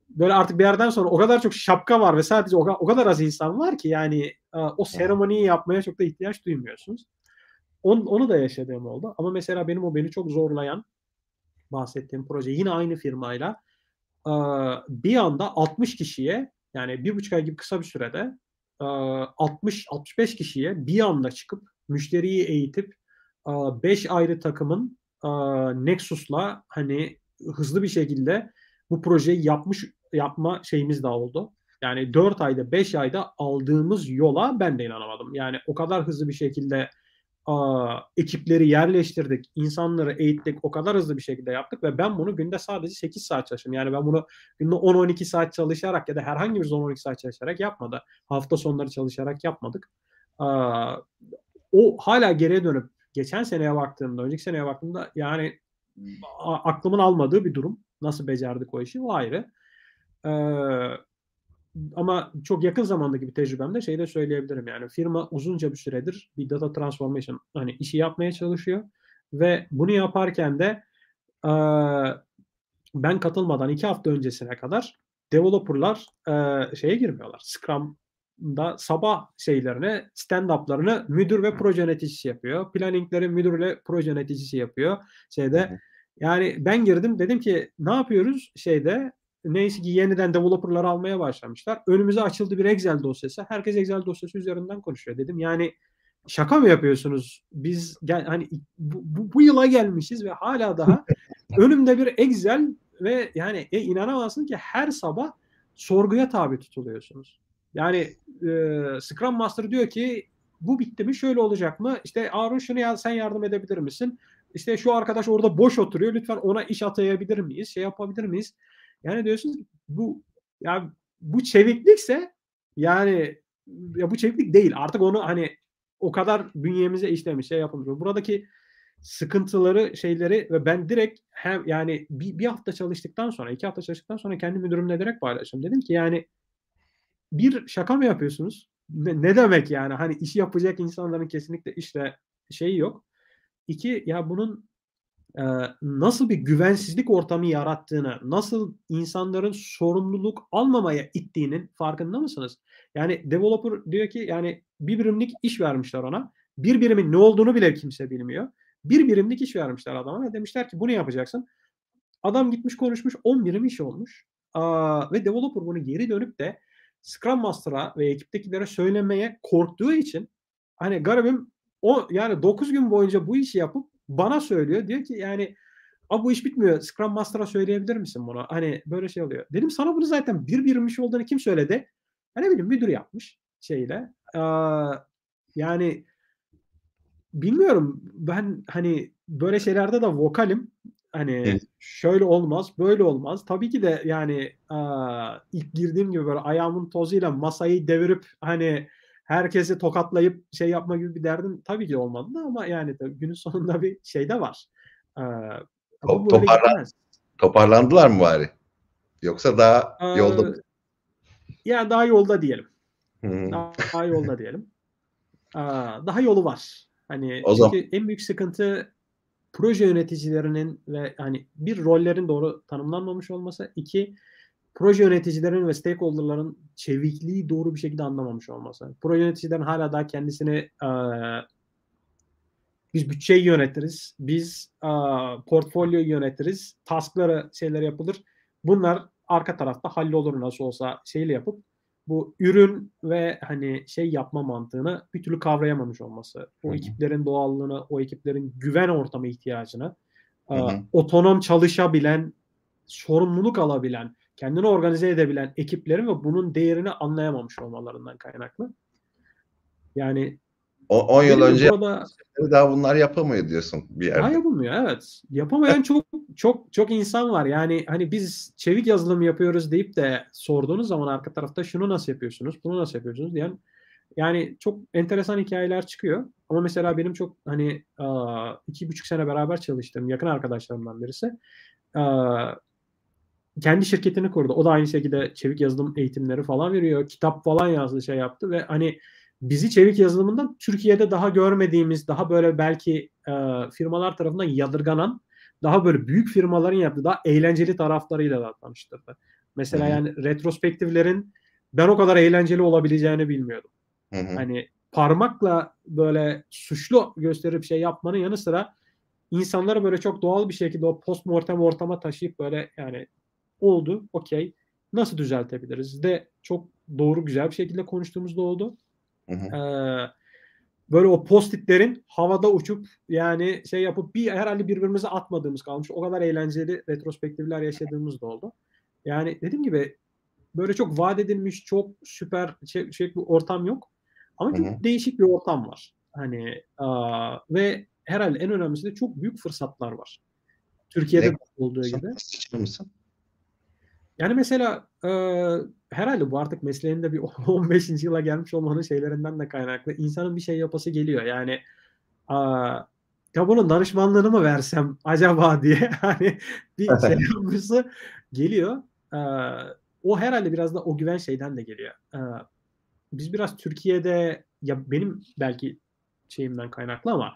böyle artık bir yerden sonra o kadar çok şapka var ve sadece o, o kadar az insan var ki yani o seremoniyi yapmaya çok da ihtiyaç duymuyorsunuz. On, onu da yaşadığım oldu. Ama mesela benim o beni çok zorlayan bahsettiğim proje yine aynı firmayla bir anda 60 kişiye yani bir buçuk ay gibi kısa bir sürede 60-65 kişiye bir anda çıkıp müşteriyi eğitip 5 ayrı takımın Nexus'la hani hızlı bir şekilde bu projeyi yapmış yapma şeyimiz de oldu. Yani 4 ayda 5 ayda aldığımız yola ben de inanamadım. Yani o kadar hızlı bir şekilde a, ekipleri yerleştirdik, insanları eğittik, o kadar hızlı bir şekilde yaptık ve ben bunu günde sadece 8 saat çalıştım. Yani ben bunu günde 10-12 saat çalışarak ya da herhangi bir 10-12 saat çalışarak yapmadı. Hafta sonları çalışarak yapmadık. A, o hala geriye dönüp geçen seneye baktığımda, önceki seneye baktığımda yani aklımın almadığı bir durum. Nasıl becerdik o işi o ayrı. Ee, ama çok yakın zamandaki bir tecrübemde şey de söyleyebilirim yani firma uzunca bir süredir bir data transformation hani işi yapmaya çalışıyor ve bunu yaparken de e, ben katılmadan iki hafta öncesine kadar developerlar e, şeye girmiyorlar. Scrum'da sabah şeylerine, stand-up'larını müdür ve proje yöneticisi yapıyor. Planning'leri müdür ve proje yöneticisi yapıyor. Şeyde yani ben girdim dedim ki ne yapıyoruz şeyde neyse ki yeniden developer'ları almaya başlamışlar. Önümüze açıldı bir Excel dosyası. Herkes Excel dosyası üzerinden konuşuyor dedim. Yani şaka mı yapıyorsunuz? Biz gel, hani bu, bu, bu yıla gelmişiz ve hala daha önümde bir Excel ve yani e, inanamazsın ki her sabah sorguya tabi tutuluyorsunuz. Yani e, Scrum Master diyor ki bu bitti mi şöyle olacak mı? İşte Arun şunu ya, sen yardım edebilir misin? İşte şu arkadaş orada boş oturuyor. Lütfen ona iş atayabilir miyiz? Şey yapabilir miyiz? Yani diyorsunuz bu ya bu çeviklikse yani ya bu çeviklik değil. Artık onu hani o kadar bünyemize işlemiş şey yapılmış. Buradaki sıkıntıları şeyleri ve ben direkt hem yani bir, bir hafta çalıştıktan sonra iki hafta çalıştıktan sonra kendi müdürümle direkt paylaştım. Dedim ki yani bir şaka mı yapıyorsunuz? Ne, ne demek yani? Hani işi yapacak insanların kesinlikle işte şeyi yok. İki ya bunun nasıl bir güvensizlik ortamı yarattığını, nasıl insanların sorumluluk almamaya ittiğinin farkında mısınız? Yani developer diyor ki yani bir birimlik iş vermişler ona. Bir birimin ne olduğunu bile kimse bilmiyor. Bir birimlik iş vermişler adama ve demişler ki bunu yapacaksın. Adam gitmiş konuşmuş 10 birim iş olmuş. Aa, ve developer bunu geri dönüp de Scrum Master'a ve ekiptekilere söylemeye korktuğu için hani garibim o yani 9 gün boyunca bu işi yapıp bana söylüyor. Diyor ki yani Abi bu iş bitmiyor. Scrum Master'a söyleyebilir misin bunu? Hani böyle şey oluyor. Dedim sana bunu zaten bir birmiş olduğunu kim söyledi? Ben ne bileyim müdür yapmış şeyle. Ee, yani bilmiyorum ben hani böyle şeylerde de vokalim. Hani evet. şöyle olmaz, böyle olmaz. Tabii ki de yani aa, ilk girdiğim gibi böyle ayağımın tozuyla masayı devirip hani herkesi tokatlayıp şey yapma gibi bir derdim tabii ki olmadı da ama yani tabii günün sonunda bir şey de var. Ee, Top, toparlan, toparlandılar mı bari? Yoksa daha ee, yolda mı? Ya daha yolda diyelim. Hmm. Daha, daha yolda diyelim. Ee, daha yolu var. Hani o zaman... en büyük sıkıntı proje yöneticilerinin ve hani bir rollerin doğru tanımlanmamış olması, iki proje yöneticilerin ve stakeholder'ların çevikliği doğru bir şekilde anlamamış olması. Proje yöneticilerin hala daha kendisini e, biz bütçeyi yönetiriz, biz e, portfolyoyu yönetiriz, taskları şeyler yapılır. Bunlar arka tarafta hallolur nasıl olsa şeyle yapıp bu ürün ve hani şey yapma mantığını bir türlü kavrayamamış olması. O Hı-hı. ekiplerin doğallığını, o ekiplerin güven ortamı ihtiyacını, Hı-hı. otonom çalışabilen, sorumluluk alabilen, kendini organize edebilen ekiplerin ve bunun değerini anlayamamış olmalarından kaynaklı. Yani 10 yıl önce burada, daha bunlar yapamıyor diyorsun bir yerde. Daha yapılmıyor evet. Yapamayan çok çok çok insan var. Yani hani biz çevik yazılım yapıyoruz deyip de sorduğunuz zaman arka tarafta şunu nasıl yapıyorsunuz, bunu nasıl yapıyorsunuz diyen yani çok enteresan hikayeler çıkıyor. Ama mesela benim çok hani iki buçuk sene beraber çalıştığım yakın arkadaşlarımdan birisi kendi şirketini kurdu. O da aynı şekilde çevik yazılım eğitimleri falan veriyor. Kitap falan yazdı şey yaptı ve hani bizi çevik yazılımından Türkiye'de daha görmediğimiz, daha böyle belki e, firmalar tarafından yadırganan, daha böyle büyük firmaların yaptığı daha eğlenceli taraflarıyla da tanıştırdı. Mesela Hı-hı. yani retrospektiflerin ben o kadar eğlenceli olabileceğini bilmiyordum. Hı-hı. Hani parmakla böyle suçlu gösterip şey yapmanın yanı sıra insanları böyle çok doğal bir şekilde o postmortem ortama taşıyıp böyle yani oldu okey nasıl düzeltebiliriz de çok doğru güzel bir şekilde konuştuğumuzda oldu. Hı hı. Ee, böyle o postitlerin havada uçup yani şey yapıp bir herhalde birbirimize atmadığımız kalmış. O kadar eğlenceli retrospektifler yaşadığımız da oldu. Yani dediğim gibi böyle çok vaat edilmiş çok süper şey, şey bir ortam yok. Ama çok Hı-hı. değişik bir ortam var. Hani a, ve herhalde en önemlisi de çok büyük fırsatlar var. Türkiye'de ne? olduğu gibi. Mısın? Yani mesela e, herhalde bu artık mesleğinde bir 15. yıla gelmiş olmanın şeylerinden de kaynaklı. İnsanın bir şey yapası geliyor. Yani e, ya bunun danışmanlığını mı versem acaba diye hani bir şey yapması geliyor. E, o herhalde biraz da o güven şeyden de geliyor. E, biz biraz Türkiye'de ya benim belki şeyimden kaynaklı ama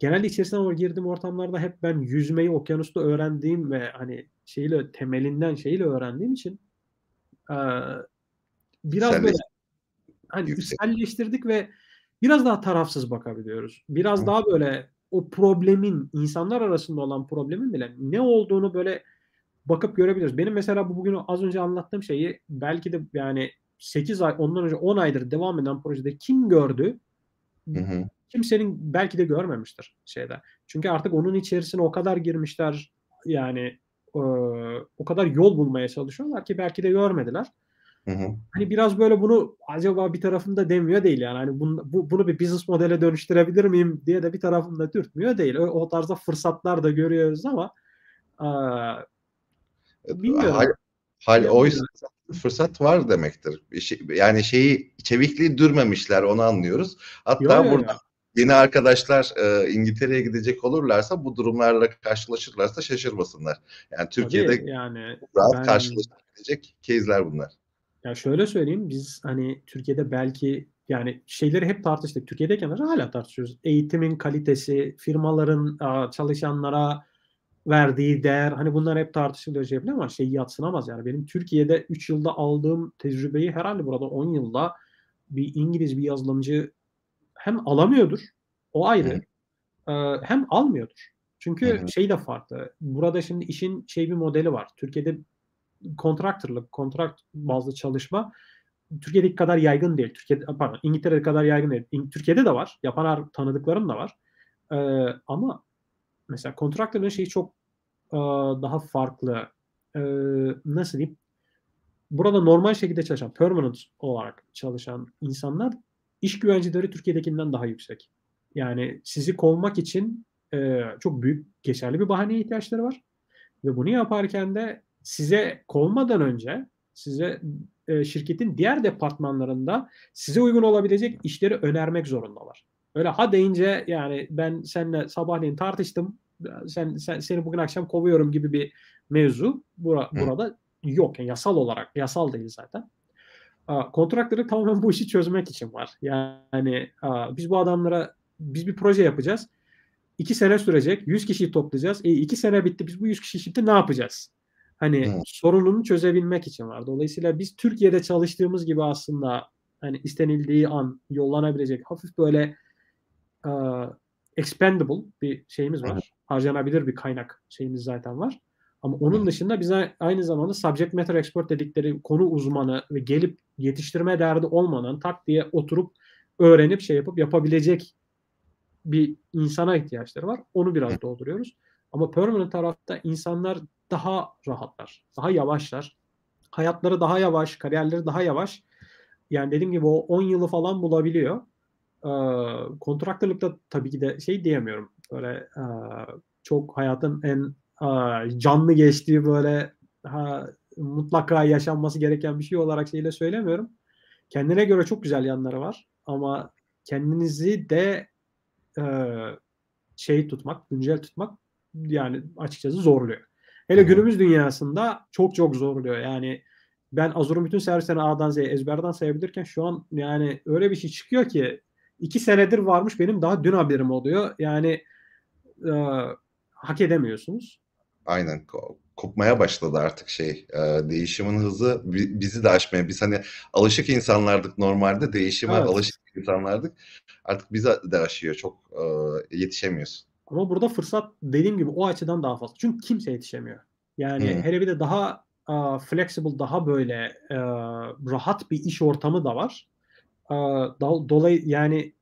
genelde içerisine girdiğim ortamlarda hep ben yüzmeyi okyanusta öğrendiğim ve hani şeyle temelinden şeyle öğrendiğim için e, biraz böyle hani üselleştirdik ve biraz daha tarafsız bakabiliyoruz. Biraz Hı. daha böyle o problemin insanlar arasında olan problemin bile ne olduğunu böyle bakıp görebiliyoruz. Benim mesela bu bugün az önce anlattığım şeyi belki de yani 8 ay ondan önce 10 aydır devam eden projede kim gördü? Hı hı. Kimsenin belki de görmemiştir şeyde. Çünkü artık onun içerisine o kadar girmişler yani e, o kadar yol bulmaya çalışıyorlar ki belki de görmediler. Hı hı. Hani biraz böyle bunu acaba bir tarafında demiyor değil yani. Hani bunu, bu, bunu bir business modele dönüştürebilir miyim diye de bir tarafında dürtmüyor değil. O, o tarzda fırsatlar da görüyoruz ama e, bilmiyorum. Hal, hal oysa fırsat var demektir. Şey, yani şeyi çevikliği dürmemişler onu anlıyoruz. Hatta yo, yo, burada yo yeni arkadaşlar e, İngiltere'ye gidecek olurlarsa bu durumlarla karşılaşırlarsa şaşırmasınlar. Yani Türkiye'de Tabii, yani rahat ben, karşılaşabilecek case'ler bunlar. Ya şöyle söyleyeyim biz hani Türkiye'de belki yani şeyleri hep tartıştık. Türkiye'deyken hala tartışıyoruz. Eğitimin kalitesi, firmaların çalışanlara verdiği değer hani bunlar hep tartışılıyor şey ama şey yatsınamaz yani. Benim Türkiye'de 3 yılda aldığım tecrübeyi herhalde burada 10 yılda bir İngiliz bir yazılımcı hem alamıyordur. O ayrı. Ee, hem almıyordur. Çünkü Hı-hı. şey de farklı. Burada şimdi işin şey bir modeli var. Türkiye'de kontraktörlük, kontrakt bazlı çalışma Türkiye'deki kadar yaygın değil. Türkiye'de pardon, İngiltere'de kadar yaygın değil. Türkiye'de de var. Yapan tanıdıklarım da var. Ee, ama mesela kontraktörün şeyi çok e, daha farklı. E, nasıl diyeyim? Burada normal şekilde çalışan, permanent olarak çalışan insanlar iş güvenceleri Türkiye'dekinden daha yüksek. Yani sizi kovmak için e, çok büyük geçerli bir bahaneye ihtiyaçları var. Ve bunu yaparken de size kovmadan önce size e, şirketin diğer departmanlarında size uygun olabilecek işleri önermek zorundalar. Öyle ha deyince yani ben seninle sabahleyin tartıştım sen, sen seni bugün akşam kovuyorum gibi bir mevzu bura, burada yok. Yani yasal olarak yasal değil zaten kontratları tamamen bu işi çözmek için var. Yani biz bu adamlara biz bir proje yapacağız. İki sene sürecek. 100 kişiyi toplayacağız. E, iki sene bitti. Biz bu 100 kişi şimdi ne yapacağız? Hani Hıı. sorununu çözebilmek için var. Dolayısıyla biz Türkiye'de çalıştığımız gibi aslında hani istenildiği an yollanabilecek hafif böyle aaa, expendable bir şeyimiz var. Harcanabilir bir kaynak şeyimiz zaten var. Ama onun dışında bize aynı zamanda subject matter expert dedikleri konu uzmanı ve gelip yetiştirme derdi olmadan tak diye oturup öğrenip şey yapıp yapabilecek bir insana ihtiyaçları var. Onu biraz dolduruyoruz. Ama permanent tarafta insanlar daha rahatlar, daha yavaşlar. Hayatları daha yavaş, kariyerleri daha yavaş. Yani dediğim gibi o 10 yılı falan bulabiliyor. Aaa, kontraktörlükte tabii ki de şey diyemiyorum. Böyle, aaa, çok hayatın en, canlı geçtiği böyle ha mutlaka yaşanması gereken bir şey olarak şeyle söylemiyorum. Kendine göre çok güzel yanları var ama kendinizi de, eee, şey tutmak, güncel tutmak yani açıkçası zorluyor. Hele günümüz dünyasında çok çok zorluyor. Yani ben Azure'un bütün servislerini A'dan Z'ye ezberden sayabilirken şu an yani öyle bir şey çıkıyor ki 2 senedir varmış benim daha dün haberim oluyor. Yani, aaa, hak edemiyorsunuz. Aynen. Ko kopmaya başladı artık şey, eee, değişimin hızı bi bizi de aşmaya Biz hani alışık insanlardık normalde, değişime Evet. alışık insanlardık. Artık bizi de aşıyor. Çok, eee, yetişemiyoruz. Ama burada fırsat dediğim gibi o açıdan daha fazla. Çünkü kimse yetişemiyor. Yani Hıı. hele bir de daha, aaa, flexible, daha böyle, eee, rahat bir iş ortamı da var. Dal dolayı yani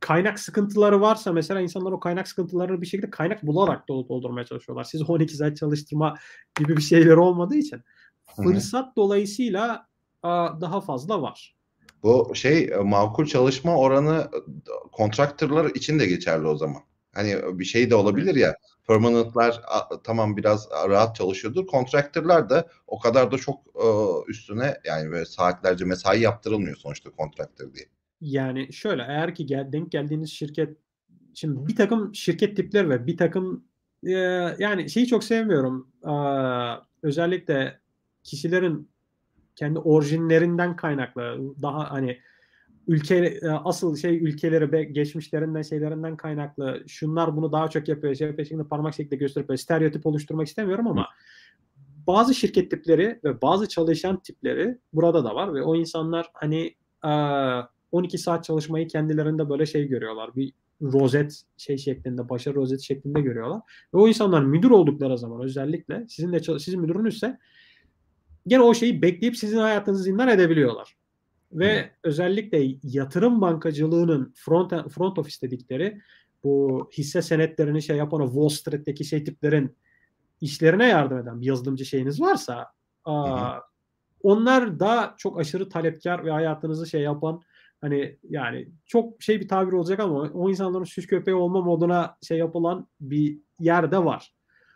kaynak sıkıntıları varsa mesela insanlar o kaynak sıkıntılarını bir şekilde kaynak bularak dol doldurmaya çalışıyorlar. Sizi 12 saat çalıştırma gibi bir şeyleri olmadığı için. Fırsat dolayısıyla, aaa, daha fazla var. Bu şey, eee, makul çalışma oranı, ı da contractor'lar için de geçerli o zaman. Hani bir şey de olabilir ya, permanent'lar tamam biraz rahat çalışıyordur. Contractor'lar da o kadar da çok, üstüne yani böyle saatlerce mesai yaptırılmıyor sonuçta contractor diye. Yani şöyle, eğer ki gel denk geldiğiniz şirket şimdi birtakım şirket tipleri ve birtakım, eee, yani şeyi çok sevmiyorum. Aaa, özellikle kişilerin kendi orijinlerinden kaynaklı daha hani ülke asıl şey ülkeleri geçmişlerinden şeylerinden kaynaklı şunlar bunu daha çok yapıyor, şey şeklinde parmak şeklinde gösterip stereotip oluşturmak istemiyorum ama bazı şirket tipleri ve bazı çalışan tipleri burada da var ve o insanlar hani, 12 saat çalışmayı kendilerinde böyle şey görüyorlar. Bir rozet şey şeklinde, başarı rozeti şeklinde görüyorlar ve o insanlar müdür oldukları zaman özellikle sizinle çalış sizin müdürünüzse gene o şeyi bekleyip sizin hayatınızı zindan edebiliyorlar. Ve özellikle yatırım bankacılığının front front office dedikleri bu hisse senetlerini şey yapan o Wall Street'teki şey tiplerin işlerine yardım eden bir yazılımcı şeyiniz varsa, aaa, onlar da çok aşırı talepkâr ve hayatınızı şey yapan hani yani çok şey bir tabir olacak ama o insanların süs köpeği olma moduna şey yapılan bir yer de var.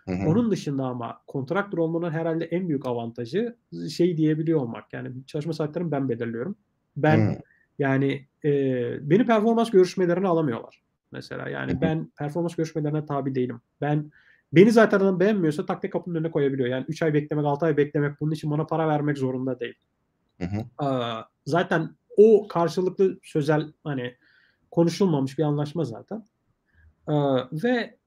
Hı hı. Onun dışında ama contractor olmanın herhâlde en büyük avantajı şey diyebiliyor olmak. Yani çalışma saatlerimi ben belirliyorum. Ben Hıı. yani, eee, beni performans görüşmelerine alamıyorlar mesela. Hı Yani hı. ben performans görüşmelerine tabi değilim. Ben beni zaten adam beğenmiyorsa tak diye kapının önüne koyabiliyor. Yani 3 ay beklemek, 6 ay beklemek bunun için bana para vermek zorunda değil. Hı hı. Aaa, zaten o karşılıklı sözel hani konuşulmamış bir anlaşma zaten. Aaa, ve,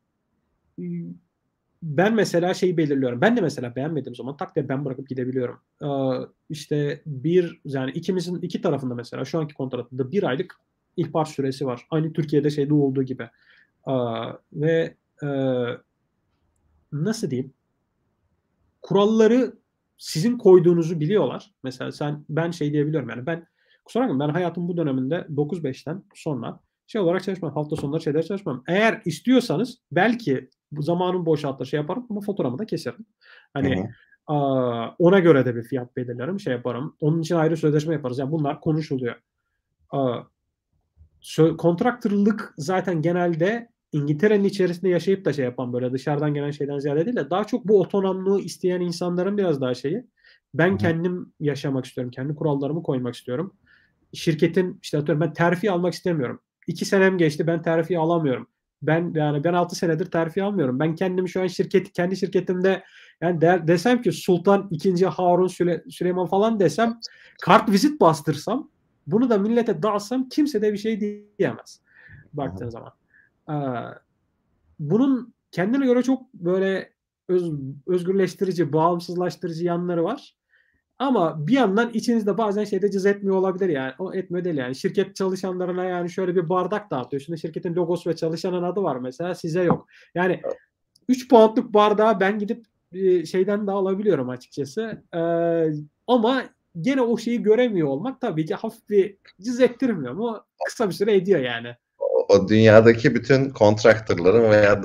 ben mesela şeyi belirliyorum. Ben de mesela beğenmediğim zaman tak diye ben bırakıp gidebiliyorum. Aaa, işte bir yani ikimizin 2 tarafın da mesela şu anki kontratımda 1 aylık ihbar süresi var. Aynı Türkiye'de şeyde olduğu gibi. Aaa, ve, eee, nasıl diyeyim? Kuralları sizin koyduğunuzu biliyorlar. Mesela sen ben şey diyebiliyorum yani ben kusura bakmayın ben hayatımın bu döneminde 9-5'ten sonra şey olarak çalışmam. Hafta sonları şeyleri çalışmam. Eğer istiyorsanız belki bu zamanımı boşaltır, şey yaparım ama faturamı da keserim. Hani, hı. aaa, ona göre de bir fiyat belirlerim, şey yaparım. Onun için ayrı sözleşme yaparız. Yani bunlar konuşuluyor. Aaa, sö contractor'lık zaten genelde İngiltere'nin içerisinde yaşayıp da şey yapan böyle dışarıdan gelen şeyden ziyade değil de daha çok bu otonomluğu isteyen insanların biraz daha şeyi. Ben Hı hı. kendim yaşamak istiyorum. Kendi kurallarımı koymak istiyorum. Şirketin işte atıyorum ben terfi almak istemiyorum. 2 senem geçti ben terfi alamıyorum. Ben yani ben 6 senedir terfi almıyorum. Ben kendim şu an şirket kendi şirketimde yani der desem ki Sultan II. Harun Süle Süleyman falan desem, kartvizit bastırsam, bunu da millete dağıtsam kimse de bir şey diyemez baktığın zaman. Aaa, bunun kendine göre çok böyle öz, özgürleştirici, bağımsızlaştırıcı yanları var. Ama bir yandan içinizde bazen şeyde cız etmiyor olabilir yani. O etmiyor değil yani. Şirket çalışanlarına yani şöyle bir bardak dağıtıyor. Şimdi şirketin logosu ve çalışanın adı var mesela size yok. Yani 3 puanlık bardağı ben gidip e, şeyden de alabiliyorum açıkçası. Ee, ama gene o şeyi göremiyor olmak tabii ki hafif bir cız ettirmiyor mu? Kısa bir süre ediyor yani. O, o dünyadaki bütün kontraktörlerin veya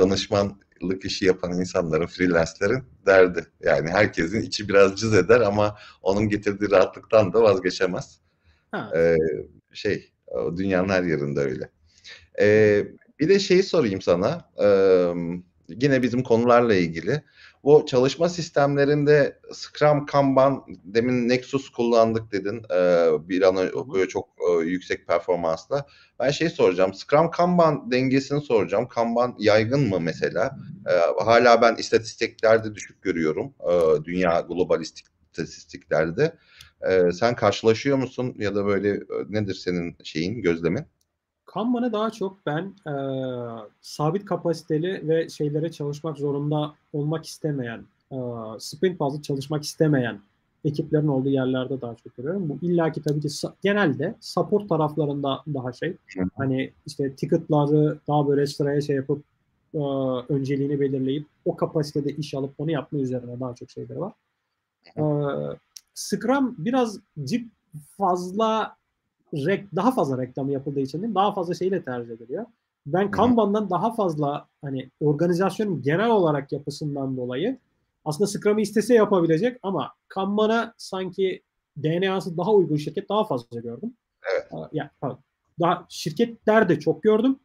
danışmanlık işi yapan insanların, freelance'lerin derdi. Yani herkesin içi biraz cız eder ama onun getirdiği rahatlıktan da vazgeçemez. Ha. Ee, şey, dünyanın her yerinde öyle. Ee, bir de şeyi sorayım sana. Ee, yine bizim konularla ilgili. Bu çalışma sistemlerinde Scrum, Kanban, demin Nexus kullandık dedin e, bir an böyle çok e, yüksek performansla. Ben şey soracağım, Scrum, Kanban dengesini soracağım. Kanban yaygın mı mesela? E, hala ben istatistiklerde düşük görüyorum, e, dünya global istatistiklerde. E, sen karşılaşıyor musun ya da böyle e, nedir senin şeyin, gözlemin? Kanban'ı daha çok ben e, sabit kapasiteli ve şeylere çalışmak zorunda olmak istemeyen, e, sprint bazlı çalışmak istemeyen ekiplerin olduğu yerlerde daha çok görüyorum. Bu illaki tabii ki genelde support taraflarında daha şey. Hani işte ticketları daha böyle sıraya şey yapıp e, önceliğini belirleyip o kapasitede iş alıp onu yapma üzerine daha çok şeyleri var. E, Scrum biraz cip fazla rek, daha fazla reklamı yapıldığı için daha fazla şeyle tercih ediliyor. Ben Kanban'dan daha fazla hani organizasyonun genel olarak yapısından dolayı aslında Scrum'ı istese yapabilecek ama Kanban'a sanki DNA'sı daha uygun şirket daha fazla gördüm. Evet. Yani, daha şirketler de çok gördüm.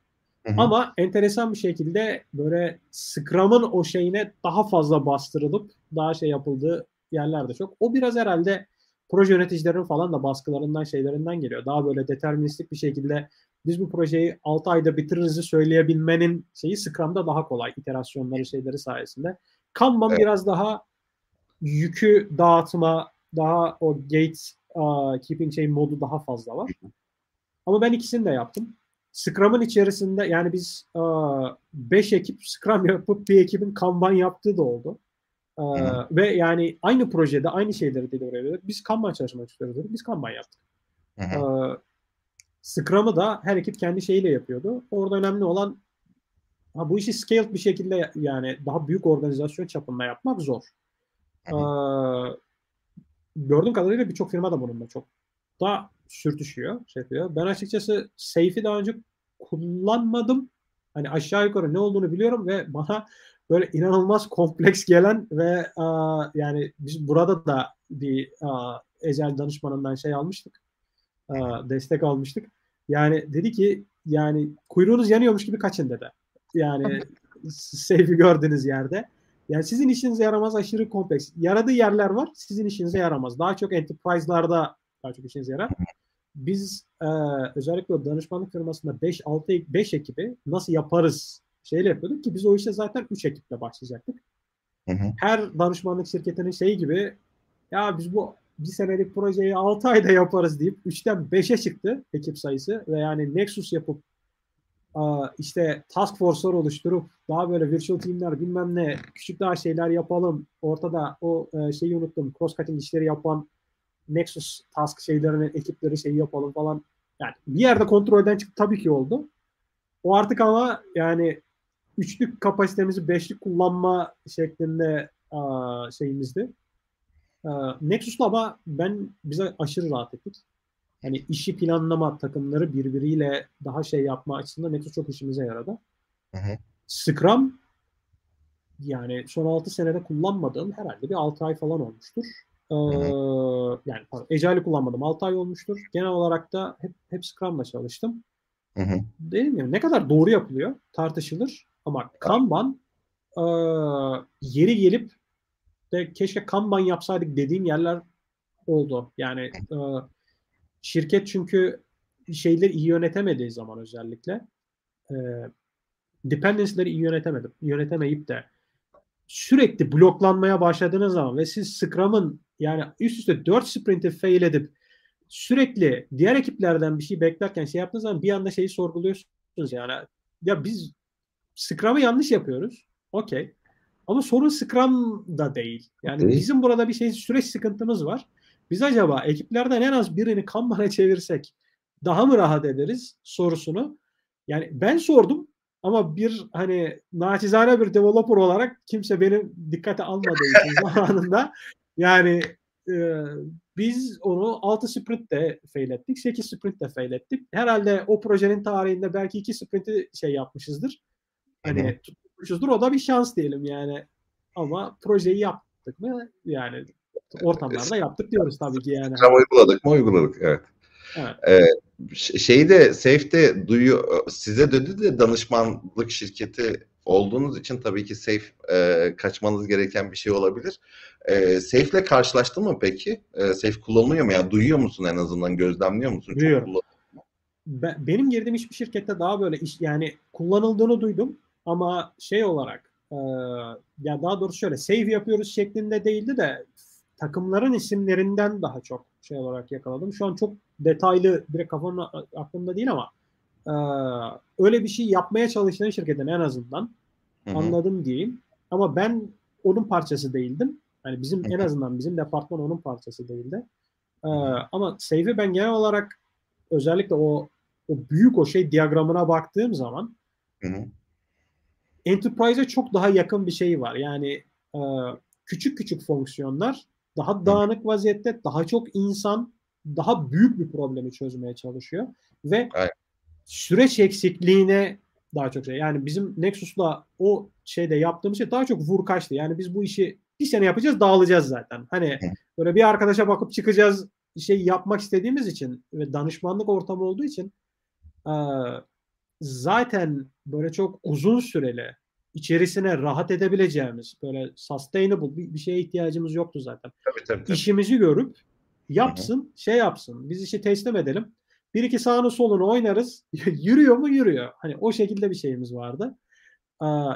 Hı hı. Ama enteresan bir şekilde böyle Scrum'ın o şeyine daha fazla bastırılıp daha şey yapıldığı yerlerde çok. O biraz herhalde proje yöneticilerin falan da baskılarından şeylerinden geliyor. Daha böyle deterministik bir şekilde biz bu projeyi 6 ayda bitiririz söyleyebilmenin şeyi Scrum'da daha kolay iterasyonları şeyleri sayesinde. Kanban evet. biraz daha yükü dağıtma, daha o gate uh, keeping şey modu daha fazla var. Ama ben ikisini de yaptım. Scrum'ın içerisinde yani biz 5 uh, ekip Scrum yapıp bir ekibin Kanban yaptığı da oldu. Ee, ve yani aynı projede aynı şeyleri oraya Biz Kanban çalışmak istiyoruz dedi. Biz Kanban yaptık. Ee, Scrum'ı da her ekip kendi şeyiyle yapıyordu. Orada önemli olan ha, bu işi scaled bir şekilde yani daha büyük organizasyon çapında yapmak zor. Ee, gördüğüm kadarıyla birçok firma da bununla çok da sürtüşüyor. Şey yapıyor. Ben açıkçası Safe'i daha önce kullanmadım. Hani aşağı yukarı ne olduğunu biliyorum ve bana böyle inanılmaz kompleks gelen ve a, yani biz burada da bir a, ecel danışmanından şey almıştık. A, destek almıştık. Yani dedi ki yani kuyruğunuz yanıyormuş gibi kaçın dedi. Yani safe'i gördüğünüz yerde. Yani sizin işinize yaramaz aşırı kompleks. Yaradığı yerler var. Sizin işinize yaramaz. Daha çok enterprise'larda daha çok işinize yarar. Biz e, özellikle danışmanlık firmasında 5-6 5 ekibi nasıl yaparız şeyle yapıyorduk ki biz o işe zaten 3 ekiple başlayacaktık. Hı hı. Her danışmanlık şirketinin şeyi gibi ya biz bu bir senelik projeyi 6 ayda yaparız deyip 3'ten 5'e çıktı ekip sayısı ve yani Nexus yapıp işte task force'lar oluşturup daha böyle virtual team'ler bilmem ne küçük daha şeyler yapalım. Ortada o e, şeyi unuttum. Cross cutting işleri yapan Nexus task şeylerini ekipleri şeyi yapalım falan. Yani bir yerde kontrolden çıktı tabii ki oldu. O artık ama yani üçlük kapasitemizi beşlik kullanma şeklinde a, şeyimizdi. A, Nexus'la ama ben bize aşırı rahat ettik. Hani işi planlama takımları birbiriyle daha şey yapma açısından Nexus çok işimize yaradı. Hı hı. Scrum yani son 6 senede kullanmadığım herhalde bir 6 ay falan olmuştur. Ee, yani pardon, Agile'i kullanmadım. 6 ay olmuştur. Genel olarak da hep, hep Scrum'la çalıştım. Hı hı. Değil mi? Ne kadar doğru yapılıyor tartışılır. Ama Kanban e, yeri gelip de keşke Kanban yapsaydık dediğim yerler oldu. Yani e, şirket çünkü şeyleri iyi yönetemediği zaman özellikle e, dependency'leri iyi yönetemedim. Yönetemeyip de sürekli bloklanmaya başladığınız zaman ve siz Scrum'ın yani üst üste 4 sprinti fail edip sürekli diğer ekiplerden bir şey beklerken şey yaptığınız zaman bir anda şeyi sorguluyorsunuz yani ya biz Scrum'ı yanlış yapıyoruz. Okey. Ama sorun Scrum'da değil. Yani Değil. bizim burada bir şey süreç sıkıntımız var. Biz acaba ekiplerden en az birini Kanban'a çevirsek daha mı rahat ederiz sorusunu. Yani ben sordum ama bir hani naçizane bir developer olarak kimse beni dikkate almadığı için zamanında yani e, biz onu 6 sprintte fail ettik. 8 sprintte fail ettik. Herhalde o projenin tarihinde belki 2 sprinti şey yapmışızdır. Hani tutmuşuzdur. O da bir şans diyelim yani. Ama projeyi yaptık mı? Yani ortamlarda yaptık diyoruz tabii ki yani. Tam uyguladık mı? Uyguladık. Evet. Evet. Ee, şeyi de Safe'de duyuyor size dedi de danışmanlık şirketi olduğunuz için tabii ki Safe e, kaçmanız gereken bir şey olabilir. E, Safe'le karşılaştın mı peki? E, Safe kullanılıyor mu? Yani duyuyor musun en azından? Gözlemliyor musun? Duyuyorum. Ben, benim girdiğim hiçbir şirkette daha böyle iş yani kullanıldığını duydum ama şey olarak e, ya daha doğrusu şöyle save yapıyoruz şeklinde değildi de takımların isimlerinden daha çok şey olarak yakaladım. Şu an çok detaylı direkt kafamın aklımda değil ama e, öyle bir şey yapmaya çalışan şirketin en azından Hı-hı. anladım diyeyim. Ama ben onun parçası değildim. Yani bizim Hı-hı. en azından bizim departman onun parçası değildi. E, ama Save'i ben genel olarak özellikle o o büyük o şey diyagramına baktığım zaman Hı-hı. Enterprise'e çok daha yakın bir şey var. Yani e, küçük küçük fonksiyonlar daha dağınık vaziyette daha çok insan daha büyük bir problemi çözmeye çalışıyor ve evet. süreç eksikliğine daha çok şey. Yani bizim Nexus'la o şeyde yaptığımız şey daha çok vur kaçtı. Yani biz bu işi bir sene yapacağız dağılacağız zaten. Hani böyle bir arkadaşa bakıp çıkacağız şey yapmak istediğimiz için ve danışmanlık ortamı olduğu için zaten böyle çok uzun süreli içerisine rahat edebileceğimiz böyle sustainable bir, bir şeye ihtiyacımız yoktu zaten. Tabii, tabii, tabii. İşimizi görüp yapsın, Hı-hı. şey yapsın. Biz işi teslim edelim. Bir iki sağını solunu oynarız. yürüyor mu? Yürüyor. Hani o şekilde bir şeyimiz vardı.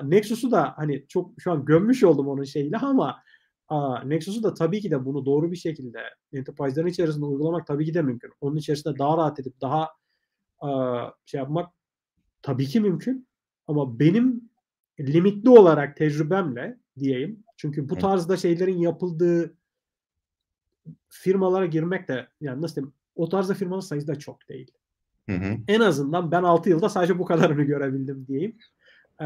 Nexus'u da hani çok şu an gömmüş oldum onun şeyiyle ama aa, Nexus'u da tabii ki de bunu doğru bir şekilde enterprise'ların içerisinde uygulamak tabii ki de mümkün. Onun içerisinde daha rahat edip daha şey yapmak tabii ki mümkün. Ama benim limitli olarak tecrübemle diyeyim. Çünkü bu tarzda şeylerin yapıldığı firmalara girmek de yani nasıl diyeyim o tarzda firmanın sayısı da çok değil. Hı hı. En azından ben 6 yılda sadece bu kadarını görebildim diyeyim. Ee,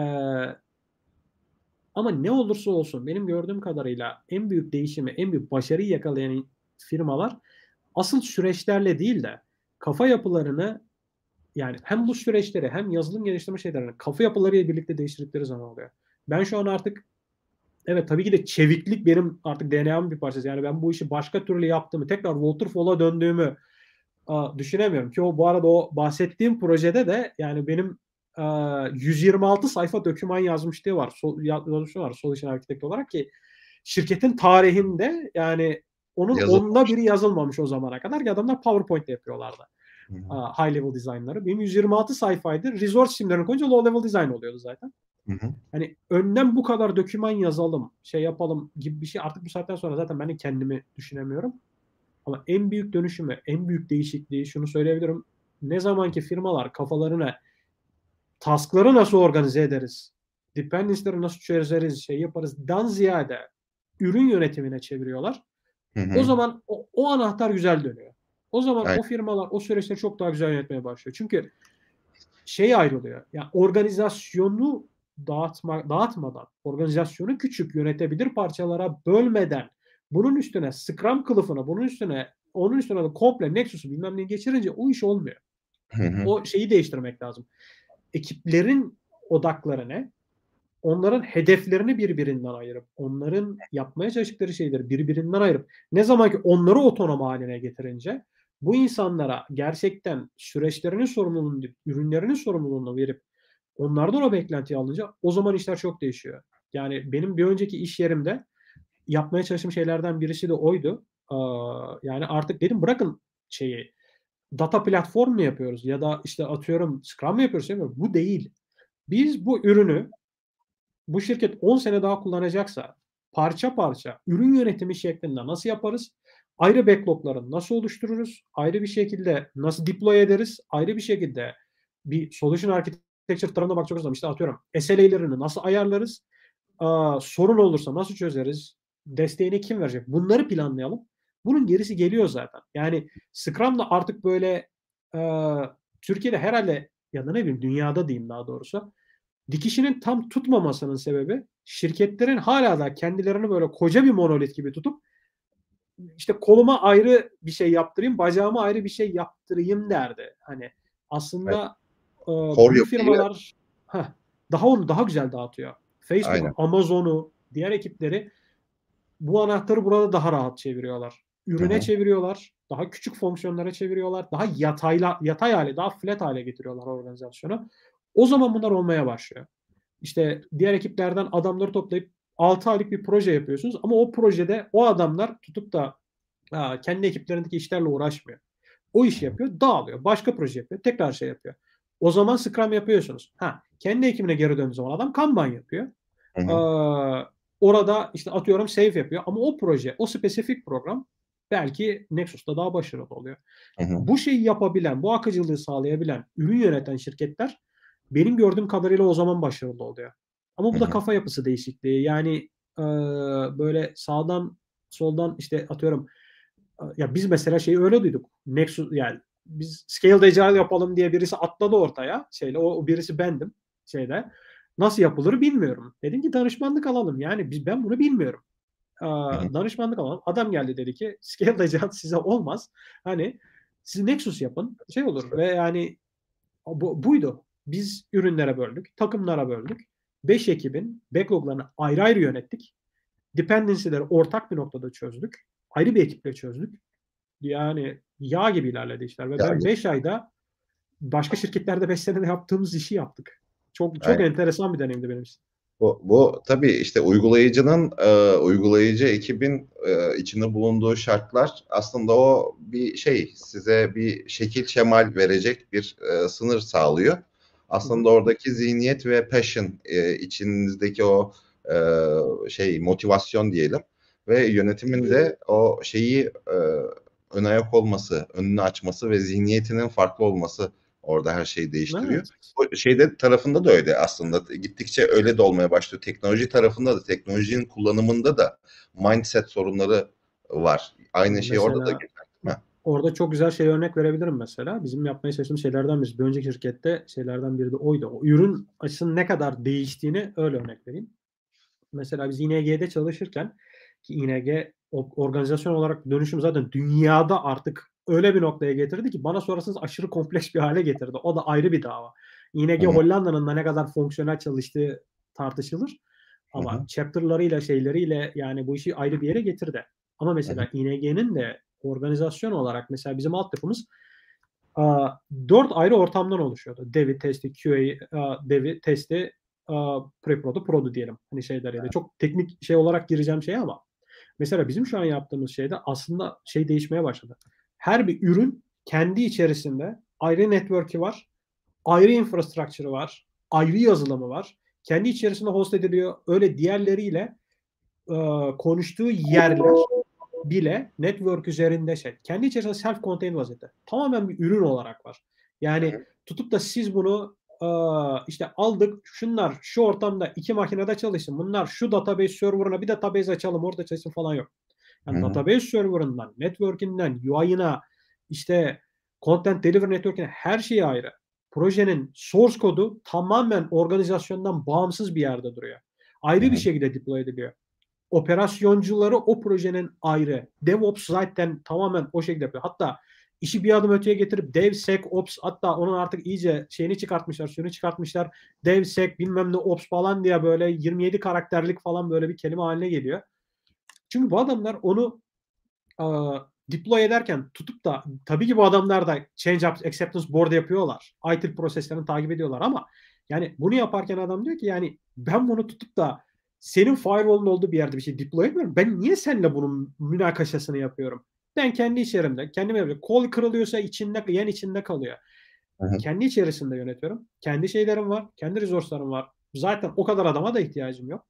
ama ne olursa olsun benim gördüğüm kadarıyla en büyük değişimi, en büyük başarıyı yakalayan firmalar asıl süreçlerle değil de kafa yapılarını yani hem bu süreçleri hem yazılım geliştirme şeylerini kafa yapılarıyla birlikte değiştirdikleri zaman oluyor. Ben şu an artık evet tabii ki de çeviklik benim artık DNA'mın bir parçası. Yani ben bu işi başka türlü yaptığımı, tekrar waterfall'a döndüğümü a, düşünemiyorum. Ki o bu arada o bahsettiğim projede de yani benim a, 126 sayfa döküman yazmışlığı var. So, yazmışlığı var Solution Architect olarak ki şirketin tarihinde yani onun Yazılmış. onda biri yazılmamış o zamana kadar ki adamlar PowerPoint'te yapıyorlardı. Hı-hı. high level dizaynları. Benim 126 sayfaydı. Resource isimlerini koyunca low level design oluyordu zaten. Hı-hı. Hani önden bu kadar döküman yazalım, şey yapalım gibi bir şey artık bu saatten sonra zaten ben kendimi düşünemiyorum. Ama en büyük dönüşümü, en büyük değişikliği şunu söyleyebilirim. Ne zamanki firmalar kafalarına taskları nasıl organize ederiz, dependency'leri nasıl çözeriz, şey yaparız dan ziyade ürün yönetimine çeviriyorlar. Hı hı. O zaman o, o anahtar güzel dönüyor. O zaman evet. o firmalar o süreçleri çok daha güzel yönetmeye başlıyor. Çünkü şey ayrılıyor. Yani organizasyonu dağıtma, dağıtmadan, organizasyonu küçük yönetebilir parçalara bölmeden bunun üstüne Scrum kılıfına, bunun üstüne onun üstüne de komple Nexus'u bilmem neyi geçirince o iş olmuyor. Hı hı. O şeyi değiştirmek lazım. Ekiplerin odakları ne? Onların hedeflerini birbirinden ayırıp, onların yapmaya çalıştıkları şeyleri birbirinden ayırıp, ne zaman ki onları otonom haline getirince bu insanlara gerçekten süreçlerinin sorumluluğunu, ürünlerinin sorumluluğunu verip onlardan o beklentiyi alınca o zaman işler çok değişiyor. Yani benim bir önceki iş yerimde yapmaya çalıştığım şeylerden birisi de oydu. Yani artık dedim bırakın şeyi data platform mu yapıyoruz ya da işte atıyorum Scrum mı yapıyoruz? Yapıyorum. Bu değil. Biz bu ürünü bu şirket 10 sene daha kullanacaksa parça parça ürün yönetimi şeklinde nasıl yaparız? Ayrı backlog'ları nasıl oluştururuz? Ayrı bir şekilde nasıl deploy ederiz? Ayrı bir şekilde bir solution architecture tarafına bakacak olsam işte atıyorum SLA'lerini nasıl ayarlarız? Aaa, sorun olursa nasıl çözeriz? Desteğini kim verecek? Bunları planlayalım. Bunun gerisi geliyor zaten. Yani Scrum da artık böyle, eee, Türkiye'de herhâlde ya da ne bileyim dünyada diyeyim daha doğrusu, dikişinin tam tutmamasının sebebi şirketlerin hâlâ daha kendilerini böyle koca bir monolit gibi tutup işte koluma ayrı bir şey yaptırayım, bacağıma ayrı bir şey yaptırayım derdi. Hani Evet. aslında, Kor büyük yapıyla firmalar Heh, daha onu daha güzel dağıtıyor. Aynen. Facebook'u, Amazon'u, diğer ekipleri bu anahtarı burada daha rahat çeviriyorlar. Ürüne hı. çeviriyorlar, daha küçük fonksiyonlara çeviriyorlar, daha yatayla yatay hâle, daha flat hâle getiriyorlar organizasyonu. O zaman bunlar olmaya başlıyor. İşte diğer ekiplerden adamları toplayıp 6 aylık bir proje yapıyorsunuz ama o projede o adamlar tutup da, kendi ekiplerindeki işlerle uğraşmıyor. O işi yapıyor, dağılıyor. Başka proje yapıyor, tekrar şey yapıyor. O zaman Scrum yapıyorsunuz. Ha, kendi ekibine geri döndüğü zaman adam Kanban yapıyor. Hı hı. Aaa, orada işte atıyorum Safe yapıyor ama o proje, o spesifik program belki Nexus'ta daha başarılı oluyor. Hı hı. Bu şeyi yapabilen, bu akıcılığı sağlayabilen, ürün yöneten şirketler benim gördüğüm kadarıyla o zaman başarılı oluyor. Ama bu da kafa yapısı değişikliği. Yani, eee, böyle sağdan soldan işte atıyorum, ya biz mesela şeyi öyle duyduk. Nexus yani biz Scaled Agile yapalım diye birisi atladı ortaya şeyle, o birisi bendim şeyde. Nasıl yapılır bilmiyorum. Dedim ki danışmanlık alalım. Yani biz ben bunu bilmiyorum. Hı. danışmanlık alalım. Adam geldi dedi ki Scaled Agile size olmaz. Hani siz Nexus yapın, şey olur ve yani bu buydu. Biz ürünlere böldük, takımlara böldük. 5 ekibin backlog'larını ayrı ayrı yönettik. Dependency'leri ortak bir noktada çözdük. Ayrı bir ekiple çözdük. Yani yağ gibi ilerledi işler ve ben gibi. 5 ayda başka şirketlerde 5 senede yaptığımız işi yaptık. Çok çok Aynen. enteresan bir deneyimdi benim için. Bu bu tabii işte uygulayıcının, eee, uygulayıcı ekibin, eee, içinde bulunduğu şartlar aslında o bir şey, size bir şekil şemal verecek bir, eee, sınır sağlıyor. Aslında oradaki zihniyet ve passion, eee, içinizdeki o, eee, şey motivasyon diyelim ve yönetimin de o şeyi, eee, ön ayak olması, önünü açması ve zihniyetinin farklı olması orada her şeyi değiştiriyor. Evet. O şeyde tarafında da öyle aslında. Gittikçe öyle de olmaya başlıyor. Teknoloji tarafında da, teknolojinin kullanımında da mindset sorunları var. Aynı şey orada da Mesela geçerli, değil mi? Orada çok güzel şeye örnek verebilirim mesela. Bizim yapmaya çalıştığımız şeylerden birisi. Bir önceki şirkette şeylerden biri de oydu. O ürün açısının ne kadar değiştiğini öyle örnek vereyim. Mesela biz ING'de çalışırken ki ING organizasyon olarak dönüşüm zaten dünyada artık öyle bir noktaya getirdi ki bana sorarsanız aşırı kompleks bir hâle getirdi. O da ayrı bir dava. ING. Hollanda'nın da ne kadar fonksiyonel çalıştığı tartışılır ama hı. chapter'larıyla şeyleriyle yani bu işi ayrı bir yere getirdi. Ama mesela ING'nin de organizasyon olarak mesela bizim altyapımız, 4 ayrı ortamdan oluşuyordu. Dev'i, testi, aaa, dev'i, testi, pre-prod'u, prod'u diyelim. Hani şeyleriyle. Evet. Çok teknik şey olarak gireceğim şeye ama mesela bizim şu an yaptığımız şeyde aslında şey değişmeye başladı. Her bir ürün kendi içerisinde ayrı network'ü var, ayrı infrastructure'ı var, ayrı yazılımı var. Kendi içerisinde host ediliyor. Öyle diğerleriyle, konuştuğu yerler bile network üzerinde şey. Kendi içerisinde self contained vaziyette. Tamamen bir ürün olarak var. Yani tutup da siz bunu, aaa, işte aldık, şunlar şu ortamda 2 makinede çalışsın, bunlar şu database server'ına bir database açalım orada çalışsın falan yok. Yani hı. database server'ından, network'inden, UI'ına, işte content delivery network'ine her şeyi ayrı. Projenin source kodu tamamen organizasyondan bağımsız bir yerde duruyor. Ayrı bir hı. şekilde deploy ediliyor. Operasyoncuları o projenin ayrı. DevOps zaten tamamen o şekilde yapıyor. Hatta işi bir adım öteye getirip DevSecOps hatta onun artık iyice şeyini çıkartmışlar, suyunu çıkartmışlar. DevSec bilmem ne ops falan diye böyle 27 karakterlik falan böyle bir kelime haline geliyor. Çünkü bu adamlar onu, aaa, deploy ederken tutup da tabii ki bu adamlar da change acceptance board yapıyorlar. ITIL proseslerini takip ediyorlar ama yani bunu yaparken adam diyor ki yani ben bunu tutup da senin firewall'un olduğu bir yerde bir şey deploy etmiyorum. Ben niye seninle bunun münakaşasını yapıyorum? Ben kendi içerimde, kendim yapıyorum. Kol kırılıyorsa içinde, yen içinde kalıyor. Hı hı. Kendi içerisinde yönetiyorum. Kendi şeylerim var, kendi resource'larım var. Zaten o kadar adama da ihtiyacım yok.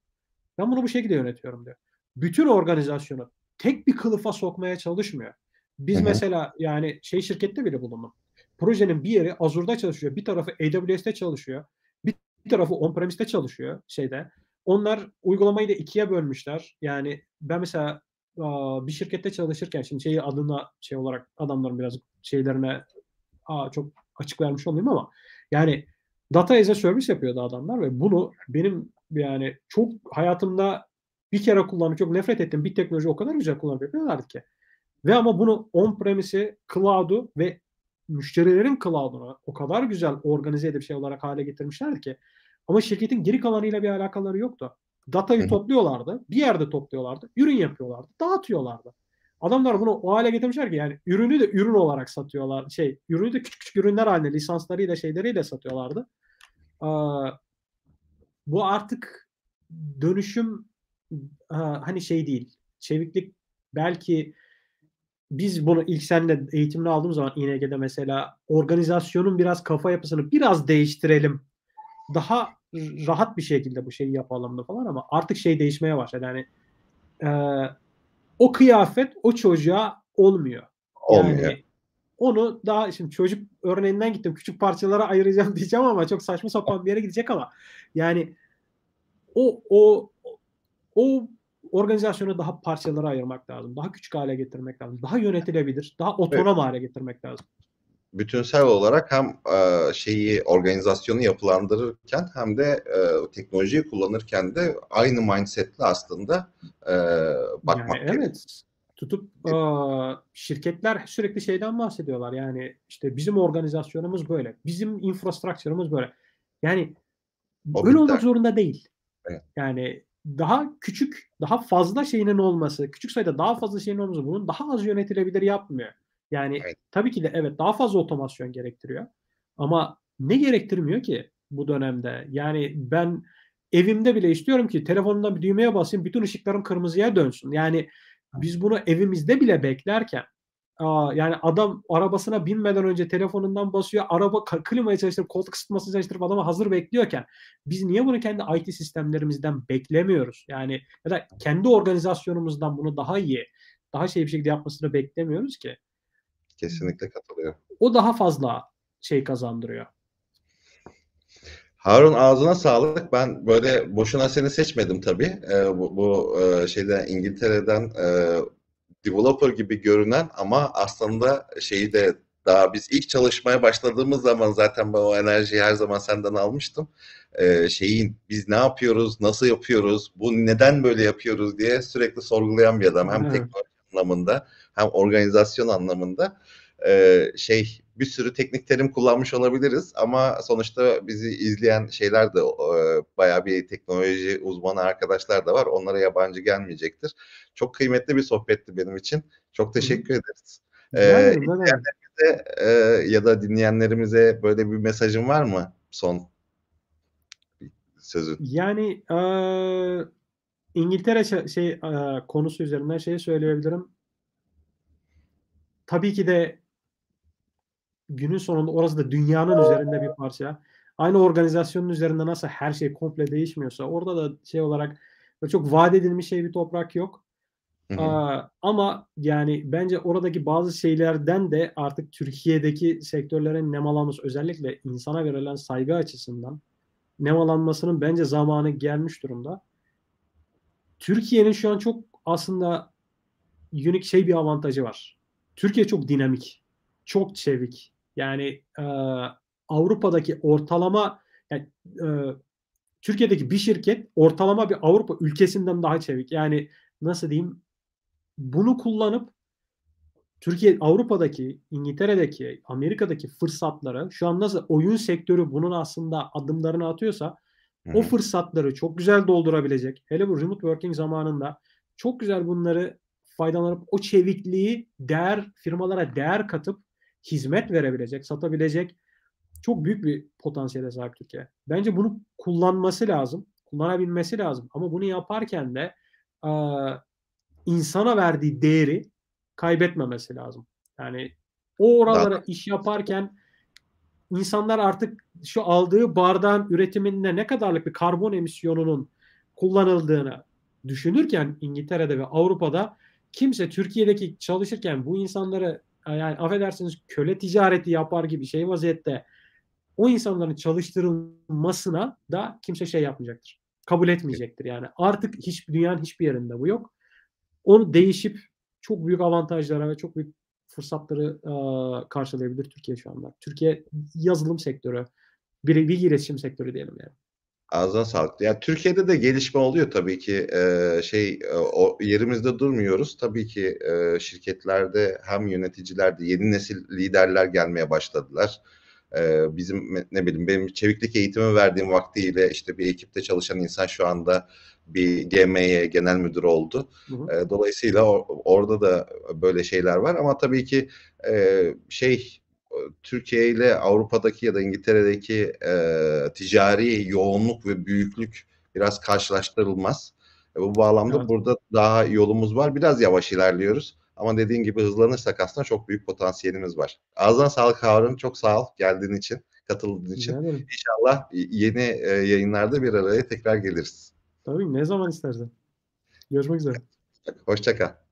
Ben bunu bu şekilde yönetiyorum diyor. Bütün organizasyonu tek bir kılıfa sokmaya çalışmıyor. Biz Hı hı. mesela yani şey şirkette bile bulundum. Projenin bir yeri Azure'da çalışıyor, bir tarafı AWS'te çalışıyor, bir tarafı on-premise'te çalışıyor şeyde. Onlar uygulamayı da ikiye bölmüşler. Yani ben mesela bir şirkette çalışırken şimdi şeyi adına şey olarak adamların biraz şeylerine çok açık vermiş olmayayım ama yani Data as a service yapıyordu adamlar ve bunu benim yani çok hayatımda bir kere kullanıp çok nefret ettiğim bir teknoloji o kadar güzel kullanıp yapıyorlardı ki. Ve ama bunu on-premise'i, cloud'u ve müşterilerin cloud'unu o kadar güzel organize edip şey olarak hale getirmişlerdi ki ama şirketin geri kalanıyla bir alakaları yoktu. Datayı topluyorlardı, bir yerde topluyorlardı, ürün yapıyorlardı, dağıtıyorlardı. Adamlar bunu o hale getirmişler ki yani ürünü de ürün olarak satıyorlar. Şey, ürünü de küçük küçük ürünler halinde lisanslarıyla şeyleriyle satıyorlardı. Aaa, bu artık dönüşüm hani şey değil, çeviklik belki biz bunu ilk seninle eğitimini aldığımız zaman İNG'de mesela organizasyonun biraz kafa yapısını biraz değiştirelim. Daha rahat bir şekilde bu şeyi yapalım da falan ama artık şey değişmeye başladı. Yani, eee, o kıyafet o çocuğa olmuyor. Olmuyor. Yani onu daha şimdi çocuk örneğinden gittim. Küçük parçalara ayıracağım diyeceğim ama çok saçma sapan bir yere gidecek ama yani o o o organizasyonu daha parçalara ayırmak lazım. Daha küçük hale getirmek lazım. Daha yönetilebilir, daha Evet. otonom hale getirmek lazım. Bütünsel olarak hem, eee, şeyi, organizasyonu yapılandırırken hem de, eee, teknolojiyi kullanırken de aynı mindset'le aslında, eee, bakmak Yani gerekiyor. evet. Tutup, aaa, şirketler sürekli şeyden bahsediyorlar. Yani işte bizim organizasyonumuz böyle. Bizim infrastructure'ımız böyle. Yani O öyle bitti olmak zorunda değil. Evet. Yani daha küçük, daha fazla şeyinin olması, küçük sayıda daha fazla şeyin olması bunun daha az yönetilebilir yapmıyor. Yani Aynen. tabii ki de evet daha fazla otomasyon gerektiriyor ama ne gerektirmiyor ki bu dönemde? Yani ben evimde bile istiyorum ki telefonumdan bir düğmeye basayım, bütün ışıklarım kırmızıya dönsün. Yani biz bunu evimizde bile beklerken, aaa, yani adam arabasına binmeden önce telefonundan basıyor, araba klimayı çalıştırıp, koltuk ısıtmasını çalıştırıp adamı hazır bekliyorken biz niye bunu kendi IT sistemlerimizden beklemiyoruz? Yani ya da kendi organizasyonumuzdan bunu daha iyi, daha şey bir şekilde yapmasını beklemiyoruz ki? Kesinlikle katılıyorum. O daha fazla şey kazandırıyor. Harun ağzına sağlık. Ben böyle boşuna seni seçmedim tabii. Eee, bu bu, eee, şeyden İngiltere'den, eee, developer gibi görünen ama aslında şeyi de daha biz ilk çalışmaya başladığımız zaman zaten ben o enerjiyi her zaman senden almıştım. Eee, şeyin biz ne yapıyoruz, nasıl yapıyoruz, bu neden böyle yapıyoruz diye sürekli sorgulayan bir adam. Hem Evet. teknoloji anlamında hem organizasyon anlamında. Eee, şey bir sürü teknik terim kullanmış olabiliriz ama sonuçta bizi izleyen şeyler de, eee, bayağı bir teknoloji uzmanı arkadaşlar da var. Onlara yabancı gelmeyecektir. Çok kıymetli bir sohbetti benim için. Çok Hı hı. teşekkür ederiz. Demek. izleyenlerimize, eee, ya da dinleyenlerimize böyle bir mesajın var mı son sözün? Yani, eee, İngiltere şey, eee, konusu üzerinden şeyi söyleyebilirim. Tabii ki de günün sonunda orası da dünyanın üzerinde bir parça. Aynı organizasyonun üzerinde nasıl her şey komple değişmiyorsa orada da şey olarak çok vaat edilmiş şey bir toprak yok. Hı hı. Ama yani bence oradaki bazı şeylerden de artık Türkiye'deki sektörlerin nemalanması, özellikle insana verilen saygı açısından nemalanmasının bence zamanı gelmiş durumda. Türkiye'nin şu an çok aslında unique şey bir avantajı var. Türkiye çok dinamik, çok çevik. Yani, eee, Avrupa'daki ortalama yani, eee, Türkiye'deki bir şirket ortalama bir Avrupa ülkesinden daha çevik. Yani nasıl diyeyim? Bunu kullanıp Türkiye Avrupa'daki, İngiltere'deki, Amerika'daki fırsatları şu an nasıl oyun sektörü bunun aslında adımlarını atıyorsa Hı o fırsatları çok güzel doldurabilecek, hele bu remote working zamanında çok güzel bunları faydalanıp o çevikliği değer firmalara değer katıp hizmet verebilecek, satabilecek çok büyük bir potansiyele sahip Türkiye. Bence bunu kullanması lazım, kullanabilmesi lazım ama bunu yaparken de, aaa, insana verdiği değeri kaybetmemesi lazım. Yani o oralara iş yaparken insanlar artık şu aldığı bardağın üretiminde ne kadarlık bir karbon emisyonunun kullanıldığını düşünürken İngiltere'de ve Avrupa'da kimse Türkiye'deki çalışırken bu insanları, yani affedersiniz köle ticareti yapar gibi şey vaziyette o insanların çalıştırılmasına da kimse şey yapmayacaktır. kabul etmeyecektir. Yani artık hiç dünyanın hiçbir yerinde bu yok. Onu değişip çok büyük avantajlara ve çok büyük fırsatları eee, karşılayabilir Türkiye şu anda. Türkiye yazılım sektörü, bir bilgi iletişim sektörü diyelim yani. Ağzına sağlık. Ya Türkiye'de de gelişme oluyor tabii ki. Eee, şey, eee, o yerimizde durmuyoruz. Tabii ki, eee, şirketlerde hem yöneticilerde yeni nesil liderler gelmeye başladılar. Eee, bizim ne bileyim benim çeviklik eğitimi verdiğim vaktiyle işte bir ekipte çalışan insan şu anda bir GM'ye genel müdür oldu. Hı hı. Eee, dolayısıyla o orada da böyle şeyler var ama tabii ki, eee, şey, Türkiye ile Avrupa'daki ya da İngiltere'deki, eee, ticari yoğunluk ve büyüklük biraz karşılaştırılmaz. E, bu bağlamda Evet. burada daha yolumuz var. Biraz yavaş ilerliyoruz ama dediğin gibi hızlanırsak aslında çok büyük potansiyelimiz var. Ağzına sağlık Harun. Çok sağ ol geldiğin için, katıldığın için. Ederim. İnşallah yeni, eee, yayınlarda bir araya tekrar geliriz. Tabii, ne zaman istersen. Görüşmek üzere. Hoşça kal.